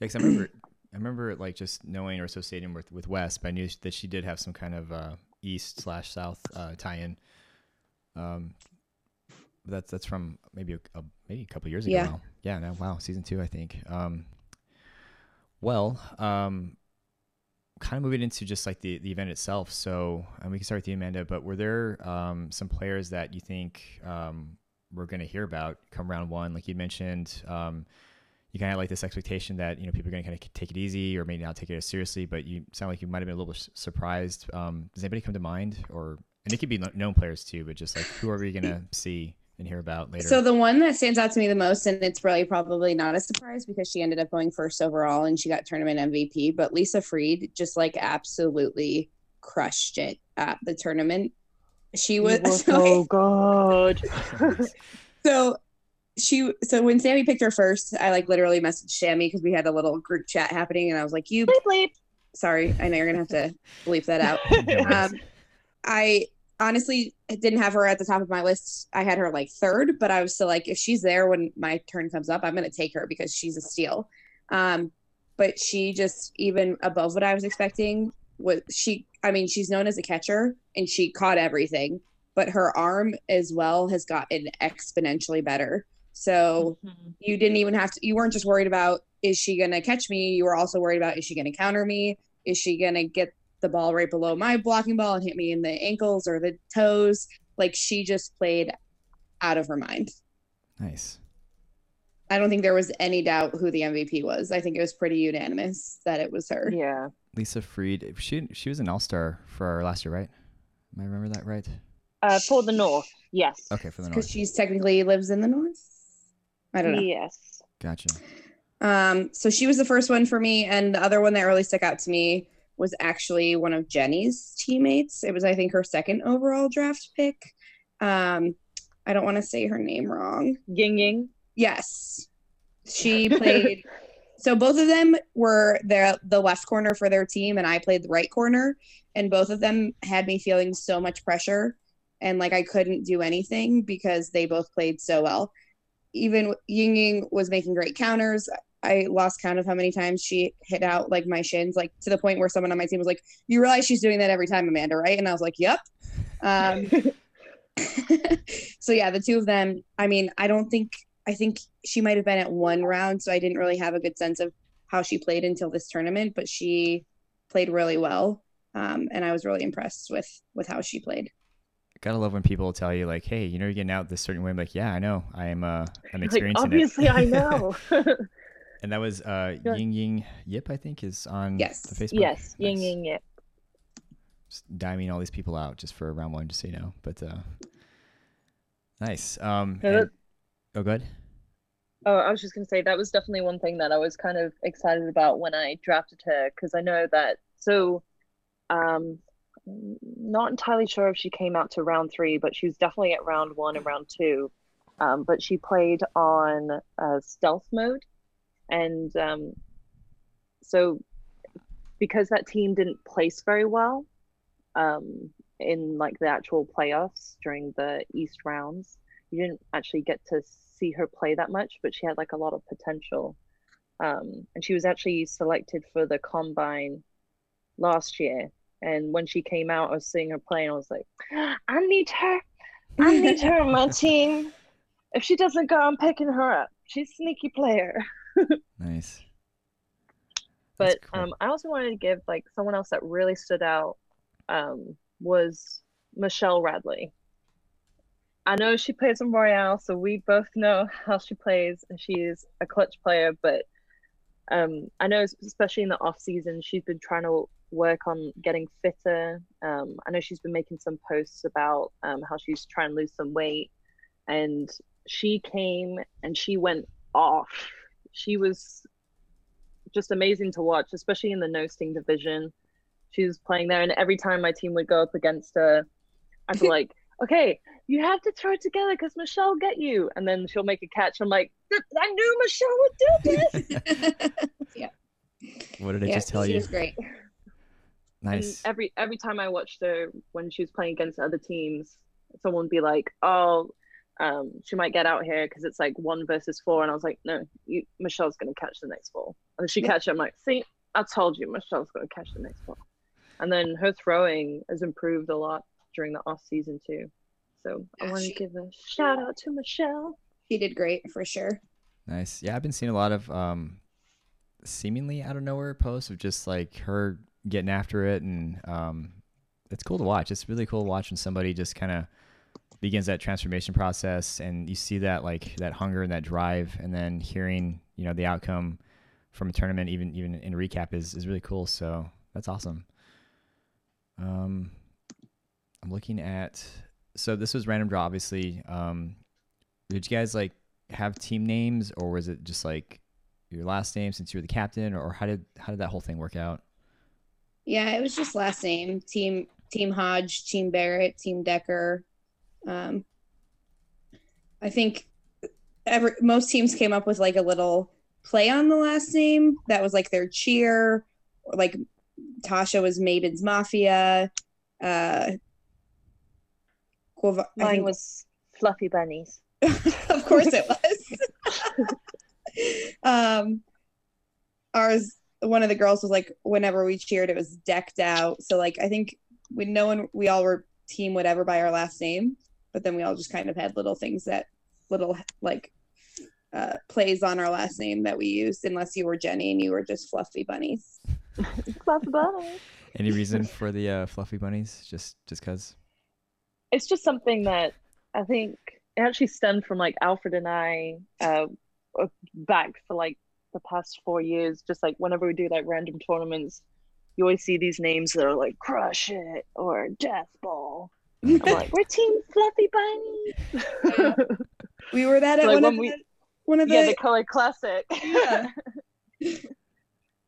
because I remember I remember like just knowing or associating with with West, but I knew that she did have some kind of uh, east slash south uh, tie-in. Um, that's that's from maybe a, a maybe a couple years ago. Yeah. Now. Yeah. No. Wow. Season two, I think. Um, well, um, kind of moving into just like the, the event itself. So, and we can start with you, Amanda. But were there um, some players that you think um, we're going to hear about come round one? Like you mentioned, um, you kind of like this expectation that you know people are going to kind of take it easy or maybe not take it as seriously, but you sound like you might have been a little bit surprised. Um, does anybody come to mind, or and it could be known players too, but just like who are we going to see and hear about later? So the one that stands out to me the most, and it's really probably not a surprise because she ended up going first overall and she got tournament MVP, but Lisa Freed just like absolutely crushed it at the tournament. She was, was so good. so she so when Sammy picked her first, I like literally messaged Sammy because we had a little group chat happening, and I was like, "You bleep, bleep. Sorry, I know you're gonna have to bleep that out. um, I honestly didn't have her at the top of my list. I had her like third, but I was still like, if she's there when my turn comes up, I'm gonna take her because she's a steal. Um, but she just even above what I was expecting was she. I mean, she's known as a catcher, and she caught everything. But her arm as well has gotten exponentially better. So mm-hmm. you didn't even have to, you weren't just worried about, is she going to catch me? You were also worried about, is she going to counter me? Is she going to get the ball right below my blocking ball and hit me in the ankles or the toes? Like she just played out of her mind. Nice. I don't think there was any doubt who the MVP was. I think it was pretty unanimous that it was her. Yeah. Lisa Freed. She she was an All Star for our last year, right? Am I remember that right? Uh, for the North, yes. Okay, for the North. Because she's technically lives in the North. I don't know. Yes. Gotcha. Um, so she was the first one for me, and the other one that really stuck out to me was actually one of Jenny's teammates. It was, I think, her second overall draft pick. Um, I don't want to say her name wrong. Ying Ying. Yes, she played. so both of them were the the left corner for their team, and I played the right corner. And both of them had me feeling so much pressure, and like I couldn't do anything because they both played so well. Even Ying Ying was making great counters. I lost count of how many times she hit out like my shins, like to the point where someone on my team was like, "You realize she's doing that every time, Amanda, right?" And I was like, "Yep." Um, so yeah, the two of them. I mean, I don't think I think she might have been at one round, so I didn't really have a good sense of how she played until this tournament. But she played really well, um, and I was really impressed with with how she played. Gotta love when people tell you like, "Hey, you know, you're getting out this certain way." I'm like, "Yeah, I know. I'm uh, I'm Like, experiencing obviously, it." I know. and that was uh, Yeah. Ying Ying Yip, I think, is on Yes. the Facebook. yes, Ying Nice. Ying. Yip. Just diming all these people out just for round one, just so you know. But uh, nice. Um, No, and- oh, good. Oh, I was just gonna say that was definitely one thing that I was kind of excited about when I drafted her because I know that so um not entirely sure if she came out to round three, but she was definitely at round one and round two. Um, but she played on uh, stealth mode, and um, so because that team didn't place very well um, in like the actual playoffs during the East rounds, you didn't actually get to see her play that much, but she had like a lot of potential. Um, and she was actually selected for the combine last year. And when she came out, I was seeing her play, and I was like, I need her. I need her on my team. If she doesn't go, I'm picking her up. She's a sneaky player. Nice. But cool. um, I also wanted to give like someone else that really stood out um, was Michelle Radley. I know she plays in Royale, so we both know how she plays, and she's a clutch player. But um, I know, especially in the off season, she's been trying to work on getting fitter. Um, I know she's been making some posts about um, how she's trying to lose some weight, and she came and she went off. She was just amazing to watch, especially in the no sting division. She was playing there, and every time my team would go up against her, I'd be like, "Okay, you have to throw it together because Michelle will get you." And then she'll make a catch. I'm like, "I knew Michelle would do this." yeah, What did I yeah, just tell she you? was great. Nice. And every every time I watched her when she was playing against other teams, someone would be like, "Oh, um, she might get out here because it's like one versus four. And I was like, "No, you, Michelle's gonna catch the next ball." And she Yeah. catch it. I'm like, "See, I told you, Michelle's gonna catch the next ball." And then her throwing has improved a lot during the off season too. So I want to give a shout out to Michelle. She did great for sure. Nice. Yeah, I've been seeing a lot of um, seemingly out of nowhere posts of just like her getting after it, and um, it's cool to watch. It's really cool watching somebody just kind of begins that transformation process, and you see that like that hunger and that drive, and then hearing you know the outcome from a tournament, even even in recap, is is really cool. So that's awesome. Um, I'm looking at so this was random draw, obviously. Um, did you guys like have team names, or was it just like your last name since you were the captain, or how did how did that whole thing work out? Yeah, it was just last name. Team Team Hodge, Team Barrett, Team Decker. Um, I think every most teams came up with like a little play on the last name that was like their cheer. Or like Tasha was Maiden's Mafia. Uh, I Mine think- was Fluffy Bunnies. of course it was. um, ours, one of the girls was like, whenever we cheered, it was decked out. So like, I think we no one, we all were team whatever by our last name, but then we all just kind of had little things that little like uh, plays on our last name that we used. Unless you were Jenny and you were just Fluffy Bunnies. Fluffy Bunnies. Any reason for the uh, fluffy bunnies? Just just cause? it's just something that I think it actually stemmed from like Alfred and I uh uh, back for like the past four years. Just like whenever we do like random tournaments, you always see these names that are like Crush It or Death Ball. I'm like, we're Team Fluffy Bunny. We were that at Like one of we- the one of the yeah, the color classic. Yeah. I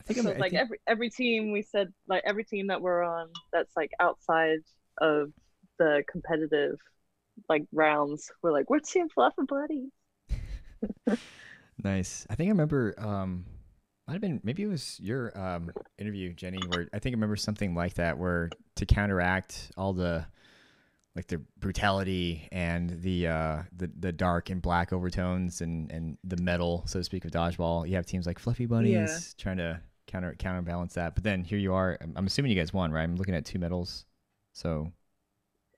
think so I'm, like think- every every team we said like every team that we're on that's like outside of the competitive like rounds we're like we're team fluff and bloody Nice. I think I remember. Um, might have been maybe it was your um interview, Jenny, where I think I remember something like that, where to counteract all the like the brutality and the uh the the dark and black overtones and and the metal, so to speak, of dodgeball, you have teams like Fluffy Bunnies trying to counter counterbalance that. But then here you are. I'm, I'm assuming you guys won, right? I'm looking at two medals. So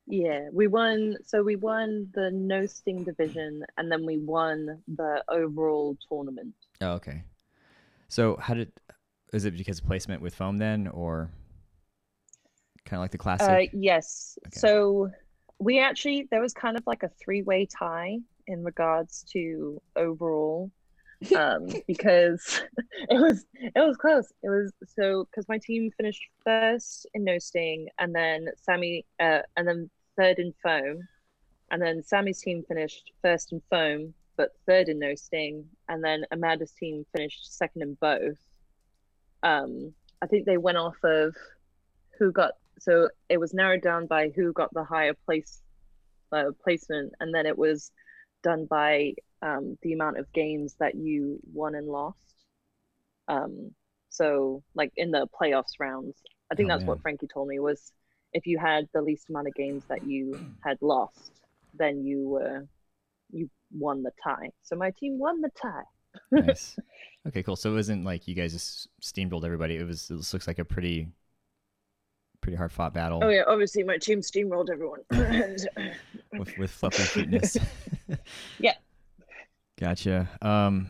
yeah we won so we won the no sting division and then we won the overall tournament oh, okay. So how did is it because of placement with foam then, or kind of like the classic? Uh, yes. Okay. So we actually there was kind of like a three-way tie in regards to overall, um, because it was it was close. It was so because my team finished first in no sting, and then Sammy, uh, and then third in foam, and then Sammy's team finished first in foam, but third in no sting, and then Amanda's team finished second in both. Um, I think they went off of who got so it was narrowed down by who got the higher place uh, placement. And then it was done by um, the amount of games that you won and lost. Um, so like in the playoffs rounds. I think Oh, that's what frankie told me was if you had the least amount of games that you had lost then you were you won the tie so my team won the tie nice. Okay, cool. So it wasn't like you guys just steamrolled everybody. It was. This looks like a pretty, pretty hard fought battle oh yeah obviously my team steamrolled everyone with with fluffy cuteness. Yeah. Gotcha. Um,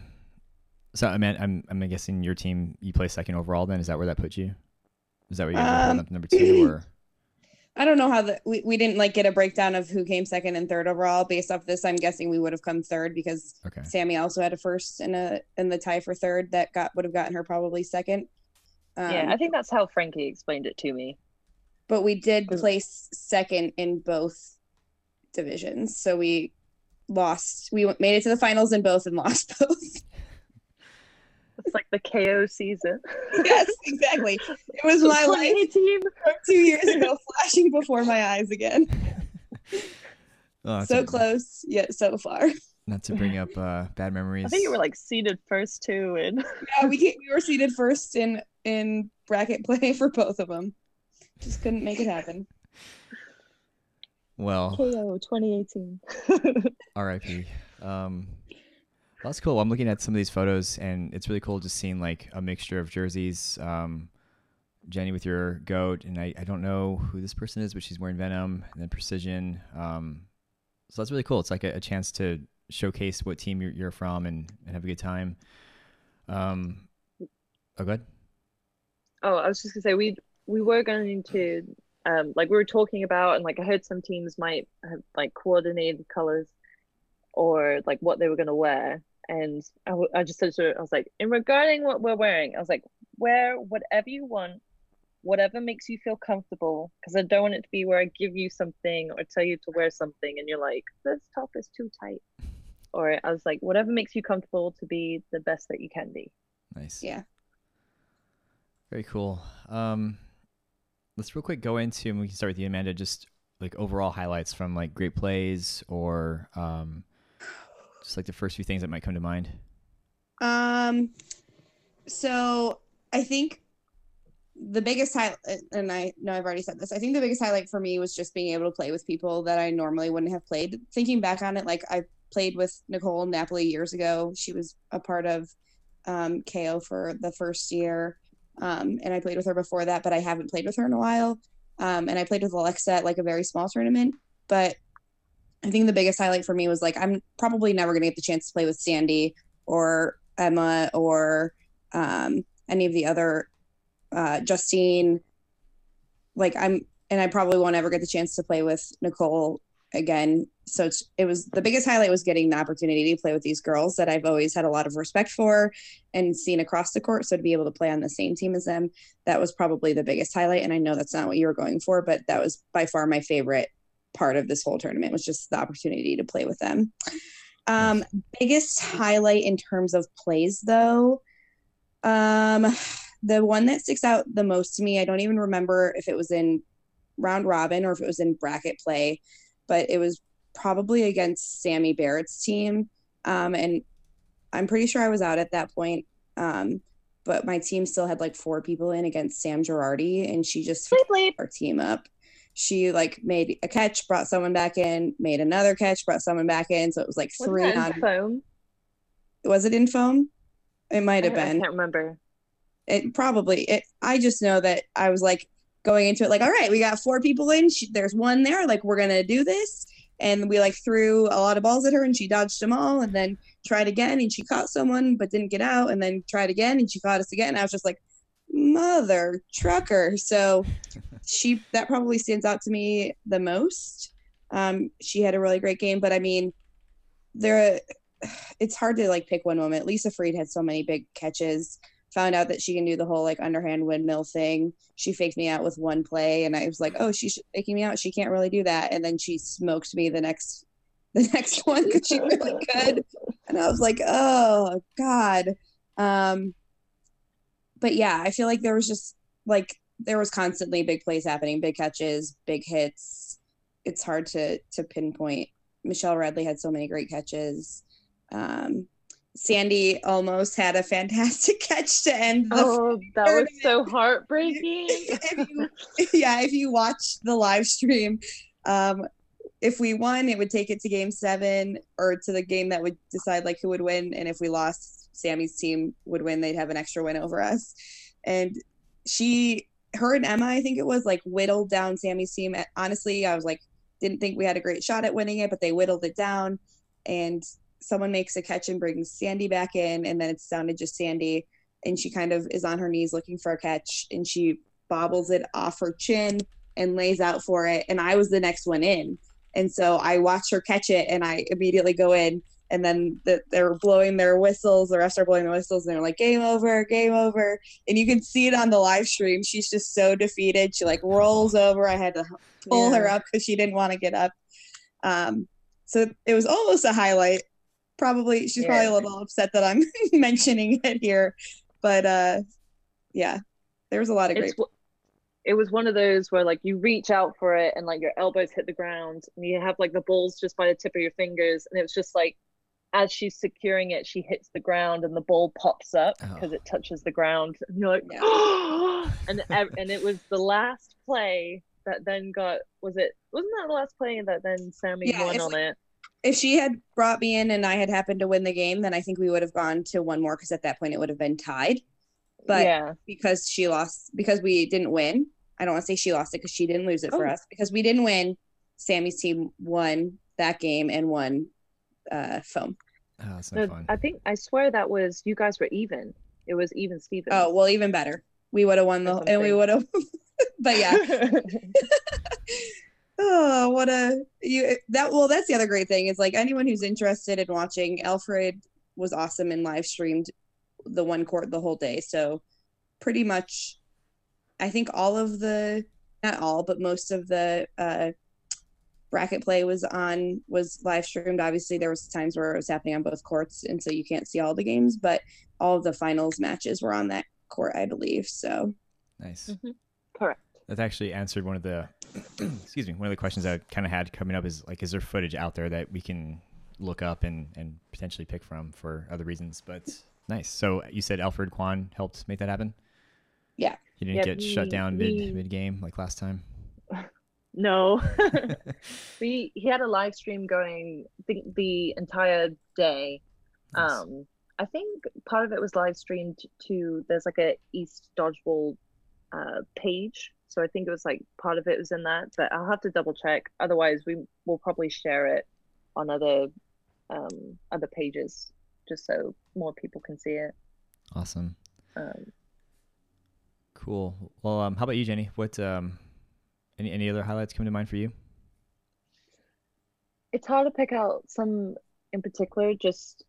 so I mean, I'm I'm guessing your team you play second overall. Then is that where that puts you? Is that where you guys are holding Um, up number two or? I don't know how the we, we didn't like get a breakdown of who came second and third overall. Based off this, I'm guessing we would have come third because Okay. Sammy also had a first and a in the tie for third that got would have gotten her probably second. Um, yeah i think that's how frankie explained it to me but we did place second in both divisions, so we lost. We made it to the finals in both and lost both. It's like the ko season yes, exactly. It was my life 2018. from two years ago, flashing before my eyes again. Oh, so a- close, yet so far. Not to bring up uh, bad memories. I think you were like seeded first too, and Yeah, we came, we were seated first in in bracket play for both of them. Just couldn't make it happen. well. KO 2018. R.I.P. Um, well, that's cool. I'm looking at some of these photos, and it's really cool just seeing like a mixture of jerseys. Um, Jenny with your goat, and I, I don't know who this person is, but she's wearing Venom, and then Precision. Um, so that's really cool. It's like a, a chance to showcase what team you're, you're from and, and have a good time. Um, oh, good. oh, I was just gonna say we we were going to um like we were talking about and like I heard some teams might have like coordinated colors or like what they were gonna wear. And I, w- I just said to her, I was like, in regarding what we're wearing, I was like, wear whatever you want, whatever makes you feel comfortable. Because I don't want it to be where I give you something or tell you to wear something and you're like, this top is too tight. Or I was like, whatever makes you comfortable to be the best that you can be. Nice. Yeah. Very cool. Um, let's real quick go into, and we can start with you, Amanda. Just like overall highlights from like great plays or um, just like the first few things that might come to mind. Um, so I think the biggest highlight, and I know I've already said this, I think the biggest highlight for me was just being able to play with people that I normally wouldn't have played. Thinking back on it, like I played with Nicole Napoli years ago. She was a part of um, KO for the first year. Um, and I played with her before that, but I haven't played with her in a while. Um, and I played with Alexa at like a very small tournament. But I think the biggest highlight for me was like, I'm probably never going to get the chance to play with Sandy or Emma or um, any of the other uh, Justine. Like I'm, and I probably won't ever get the chance to play with Nicole again. So it was the biggest highlight was getting the opportunity to play with these girls that I've always had a lot of respect for and seen across the court. So to be able to play on the same team as them, that was probably the biggest highlight. And I know that's not what you were going for, but that was by far my favorite part of this whole tournament was just the opportunity to play with them. Um, biggest highlight in terms of plays though, um, the one that sticks out the most to me, I don't even remember if it was in round robin or if it was in bracket play, but it was probably against Sammy Barrett's team. Um, and I'm pretty sure I was out at that point. Um, but my team still had like four people in against Sam Girardi, and she just Sleep. our team up. She like made a catch, brought someone back in, made another catch, brought someone back in. So it was like three in on. foam. Was it in foam? It might have been. I can't remember. It probably. It. I just know that I was like going into it like, all right, we got four people in. She, there's one there. Like we're gonna do this, and we like threw a lot of balls at her, and she dodged them all, and then tried again, and she caught someone but didn't get out, and then tried again, and she caught us again. I was just like, mother trucker. So she that probably stands out to me the most. Um, she had a really great game, but I mean, there, it's hard to like pick one moment. Lisa Freed had so many big catches. Found out that she can do the whole like underhand windmill thing. She faked me out with one play, and I was like, "Oh, she's faking me out. She can't really do that." And then she smoked me the next, the next one because she really could. And I was like, "Oh God." Um, but yeah, I feel like there was just like there was constantly big plays happening, big catches, big hits. It's hard to to pinpoint. Michelle Redley had so many great catches. Um, Sandy almost had a fantastic catch to end the Oh, that was so heartbreaking. if you, yeah, if you watch the live stream, um, if we won, it would take it to game seven or to the game that would decide like who would win. And if we lost, Sammy's team would win. They'd have an extra win over us. And she, her and Emma, I think it was like whittled down Sammy's team. Honestly, I was like, didn't think we had a great shot at winning it, but they whittled it down. And someone makes a catch and brings Sandy back in, and then it's down to just Sandy. And she kind of is on her knees looking for a catch, and she bobbles it off her chin and lays out for it. And I was the next one in. And so I watch her catch it, and I immediately go in. And then the, they're blowing their whistles. The refs are blowing the whistles, and they're like, "Game over, game over." And you can see it on the live stream. She's just so defeated. She like rolls over. I had to pull her up because she didn't want to get up. Um, so it was almost a highlight. Probably she's probably a little upset that I'm mentioning it here, but uh, yeah, there was a lot of great. It's it was one of those where like you reach out for it and like your elbows hit the ground and you have like the balls just by the tip of your fingers and it was just like as she's securing it she hits the ground and the ball pops up Oh. because it touches the ground and you're like Yeah. and and it was the last play that then got was it wasn't that the last play that then Sammy Yeah, won if on we- it If she had brought me in and I had happened to win the game, then I think we would have gone to one more because at that point it would have been tied. But yeah because she lost, because we didn't win, I don't want to say she lost it because she didn't lose it for Oh. us. Because we didn't win, Sammy's team won that game and won uh, foam. Oh, that's No, fun. I think I swear that was you guys were even it was even Steven Oh well, even better. We would have won the, and we would have. but yeah, oh what a you that well that's the other great thing is like anyone who's interested in watching alfred was awesome and live streamed the one court the whole day so pretty much i think all of the not all but most of the uh bracket play was on was live streamed obviously there was times where it was happening on both courts and so you can't see all the games but all of the finals matches were on that court i believe so Nice. Mhm. correct That actually answered one of the, excuse me, one of the questions I kind of had coming up is like, is there footage out there that we can look up and, and potentially pick from for other reasons? But nice. So you said Alfred Kwan helped make that happen. Yeah. He didn't Yep, get shut down he- mid mid game like last time. no we he had a live stream going the, the entire day Nice. um i think part of it was live streamed to there's like a east dodgeball uh page so i think it was like part of it was in that but i'll have to double check otherwise we will probably share it on other um other pages just so more people can see it Awesome. um Cool. Well, um, how about you, Jenny? What um, any any other highlights come to mind for you? it's hard to pick out some in particular just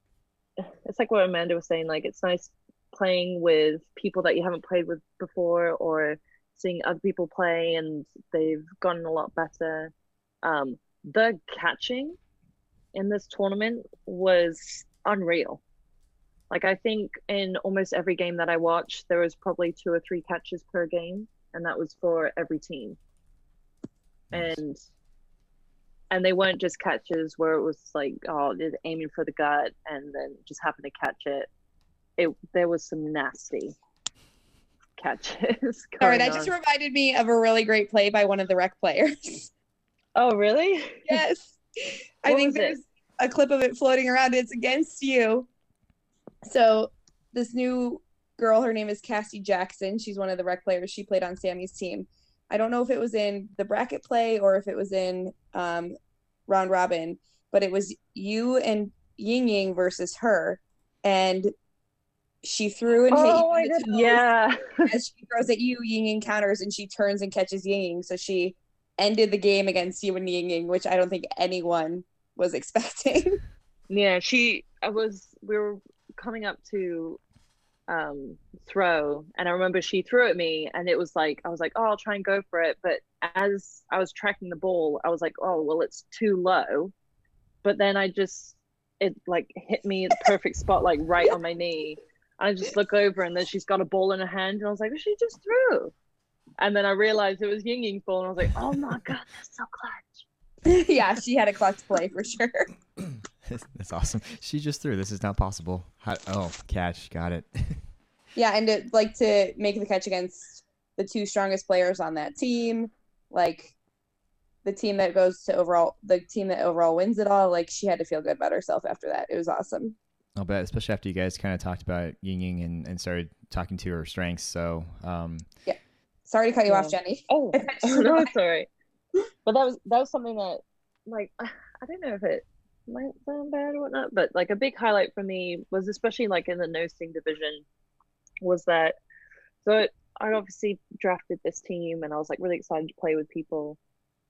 it's like what amanda was saying like it's nice playing with people that you haven't played with before or seeing other people play and they've gotten a lot better um the catching in this tournament was unreal Like I think in almost every game that I watched, there was probably two or three catches per game, and that was for every team. Nice. And and they weren't just catches where it was like, oh, they're aiming for the gut and then just happen to catch it. It there was some nasty catches. Sorry, that just reminded me of a really great play by one of the rec players. Oh, really? yes. I think was it? there's a clip of it floating around. It's against you. So this new girl, her name is Cassie Jackson. She's one of the rec players. She played on Sammy's team. I don't know if it was in the bracket play or if it was in um, round robin, but it was you and Ying Ying versus her, and she threw and hit you Oh, I in the Yeah. as she throws at you, Ying Ying counters and she turns and catches Ying Ying. So she ended the game against you and Ying Ying, which I don't think anyone was expecting. Yeah, she I was we were coming up to um throw and I remember she threw at me and it was like I was like, "Oh, I'll try and go for it." But as I was tracking the ball, I was like, "Oh, well, it's too low." But then I just it like hit me at the perfect spot like right on my knee. I just look over and then she's got a ball in her hand and I was like, "Well, she just threw." And then I realized it was Ying Ying's ball and I was like, "Oh my god, that's so clutch." yeah, she had a clutch play for sure. That's awesome. She just threw. This is not possible. How, oh, catch. Got it. Yeah, and to like to make the catch against the two strongest players on that team, like the team that goes to overall the team that overall wins it all, like she had to feel good about herself after that. It was awesome. I'll bet, especially after you guys kind of talked about Ying Ying and, and started talking to her strengths. So, um, yeah. Sorry to cut you off, Jenny. Oh, I no, realized- it's all right. But that was that was something that, like, I don't know if it might sound bad or whatnot, but like a big highlight for me was especially like in the no sting division, was that so I obviously drafted this team and I was like really excited to play with people,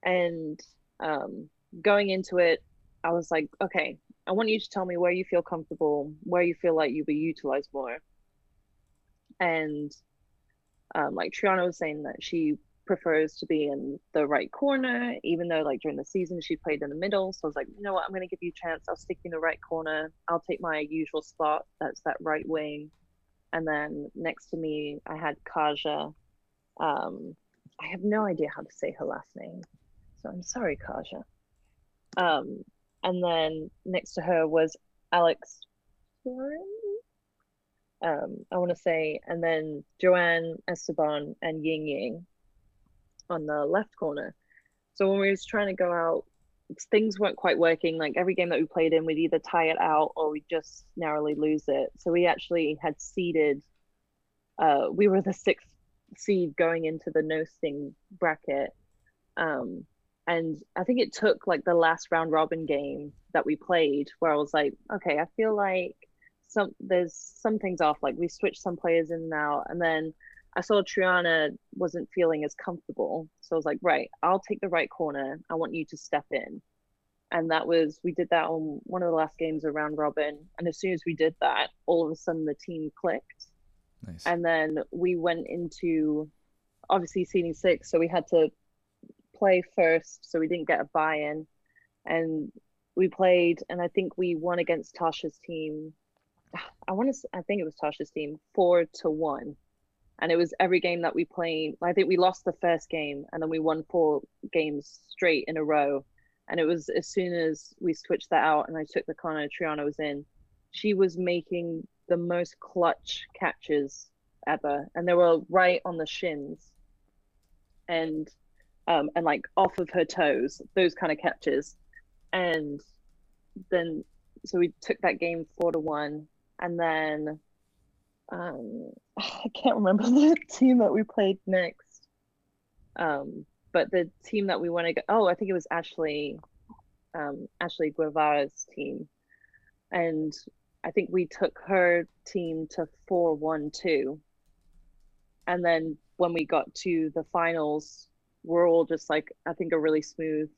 and um, going into it, I was like, okay, I want you to tell me where you feel comfortable, where you feel like you'll be utilized more, and um, like Triana was saying that she prefers to be in the right corner, even though like during the season she played in the middle. So I was like, you know what, I'm gonna give you a chance. I'll stick you in the right corner. I'll take my usual spot. That's that right wing. And then next to me, I had Kaja. Um, I have no idea how to say her last name, so I'm sorry, Kaja. Um, and then next to her was Alex. Um, I want to say, and then Joanne Esteban and Ying Ying on the left corner. So when we was trying to go out, things weren't quite working. Like every game that we played in, we'd either tie it out or we'd just narrowly lose it. So we actually had seeded. Uh, we were the sixth seed going into the no sting bracket, um, and I think it took like the last round robin game that we played, where I was like, okay, I feel like some there's some things off. Like we switched some players in and out, and then I saw Triana wasn't feeling as comfortable, so I was like, right, I'll take the right corner. I want you to step in, and that was we did that on one of the last games of round robin. And as soon as we did that, all of a sudden the team clicked, nice. and then we went into obviously seeding six, so we had to play first, so we didn't get a buy-in, and we played, and I think we won against Tasha's team I want to. I think it was Tasha's team, four to one, and it was every game that we played. I think we lost the first game, and then we won four games straight in a row. And it was as soon as we switched that out, and I took the corner Triana was in, she was making the most clutch catches ever, and they were right on the shins, and um, and like off of her toes, those kind of catches, and then so we took that game four to one and then um i can't remember the team that we played next. Um but the team that we want to go oh i think it was ashley um ashley guevara's team. And i think we took her team to 4-1-2 and then when we got to the finals we're all just like i think a really smooth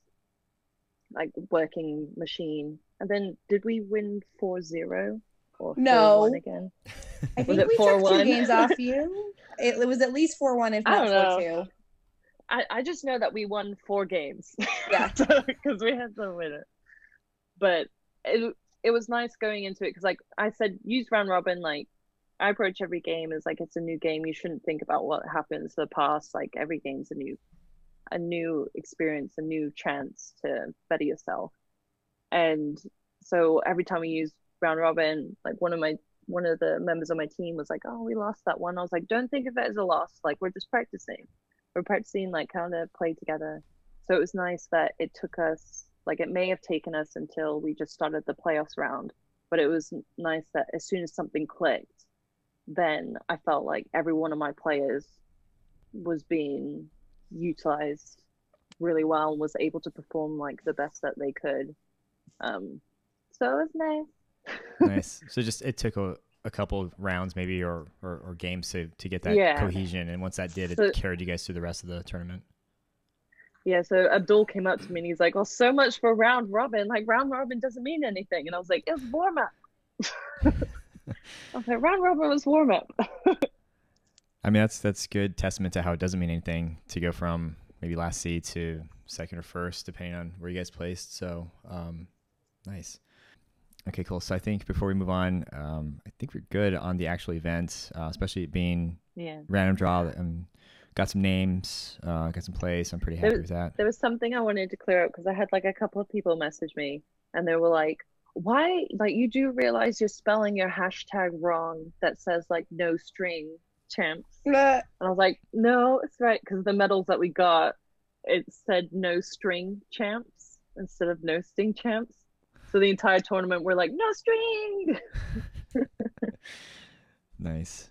like working machine. And then did we win 4-0 or No. again I Was think it we took two games off you. It, it was at least four one, if I not don't four know. two. I, I just know that we won four games. Yeah. because we had to win it. But it, it was nice going into it because like I said, use round robin. Like I approach every game as like it's a new game. You shouldn't think about what happens to the past. Like every game's a new, a new experience, a new chance to better yourself. And so every time we use round robin, like one of my one of the members of my team was like, "Oh, we lost that one." I was like, "Don't think of it as a loss. Like we're just practicing. We're practicing like how to play together." So it was nice that it took us like it may have taken us until we just started the playoffs round, but it was nice that as soon as something clicked, then I felt like every one of my players was being utilized really well and was able to perform like the best that they could. Um, so it was nice. Nice. So just it took a, a couple rounds maybe or, or, or, games to, to get that yeah. cohesion and once that did it carried you guys through the rest of the tournament. Yeah, so Abdul came up to me and he's like, "Well, so much for round robin. Like round robin doesn't mean anything." And I was like, "It's warm up." I was like, "Round robin was warm up." I mean, that's that's good testament to how it doesn't mean anything to go from maybe last seed to second or first, depending on where you guys placed. So, um, nice. Okay, cool. So I think before we move on, um, I think we're good on the actual event, uh, especially being yeah. random draw. Um, got some names, uh, got some plays. I'm pretty happy was, with that. There was something I wanted to clear up because I had like a couple of people message me and they were like, why, like, you do realize you're spelling your hashtag wrong that says like no string champs. and I was like, no, it's right. Because the medals that we got, it said no string champs instead of no sting champs. So the entire tournament, we're like, no string. nice.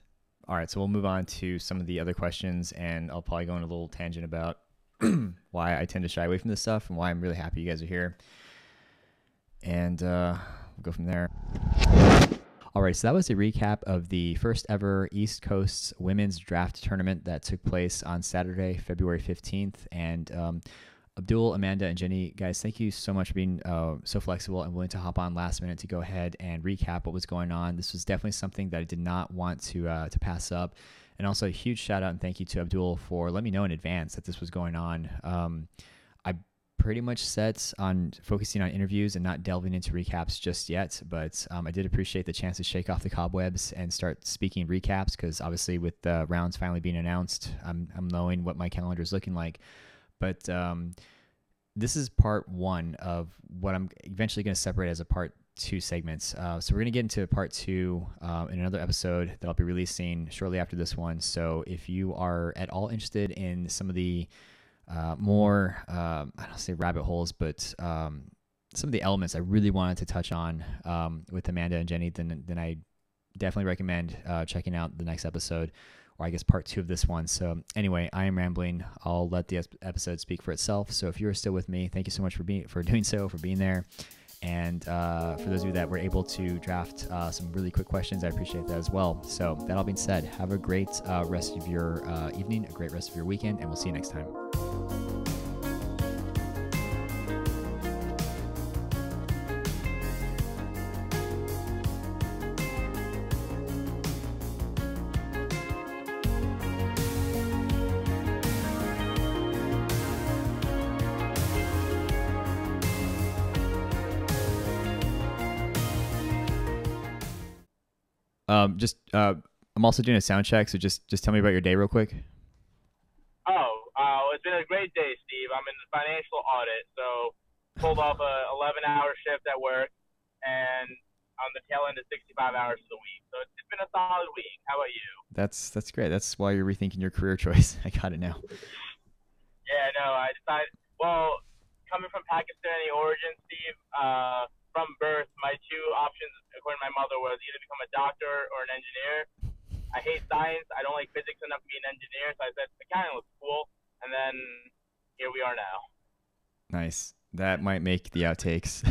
All right, so we'll move on to some of the other questions, and I'll probably go on a little tangent about why I tend to shy away from this stuff and why I'm really happy you guys are here. And uh, we'll go from there. All right, so that was a recap of the first ever East Coast Women's Draft Tournament that took place on Saturday, February 15th. And um, Abdul, Amanda, and Jenny, guys, thank you so much for being uh, so flexible and willing to hop on last minute to go ahead and recap what was going on. This was definitely something that I did not want to uh, to pass up. And also a huge shout out and thank you to Abdul for letting me know in advance that this was going on. Um, I pretty much set on focusing on interviews and not delving into recaps just yet, but um, I did appreciate the chance to shake off the cobwebs and start speaking recaps because obviously with the rounds finally being announced, I'm, I'm knowing what my calendar is looking like. But um, this is part one of what I'm eventually going to separate as a part two segments. Uh, so we're going to get into part two uh, in another episode that I'll be releasing shortly after this one. So if you are at all interested in some of the uh, more, um, I don't say rabbit holes, but um, some of the elements I really wanted to touch on um, with Amanda and Jenny, then then I definitely recommend uh, checking out the next episode or I guess part two of this one. So anyway, I am rambling. I'll let the episode speak for itself. So if you're still with me, thank you so much for being for doing so, for being there. And uh, for those of you that were able to draft uh, some really quick questions, I appreciate that as well. So that all being said, have a great uh, rest of your uh, evening, a great rest of your weekend, and we'll see you next time. Um, just uh, I'm also doing a sound check, so just just tell me about your day real quick. Oh, uh, it's been a great day, Steve. I'm in the financial audit, so pulled off a 11 hour shift at work, and on the tail end of 65 hours of the week. So it's, it's been a solid week. How about you? That's that's great. That's why you're rethinking your career choice. I got it now. Yeah, no, I decided. Well, coming from Pakistani origin, Steve. Uh, from birth, my two options, according to my mother, was either become a doctor or an engineer. I hate science. I don't like physics enough to be an engineer, so I said accounting looks cool, and then here we are now. Nice. That might make the outtakes.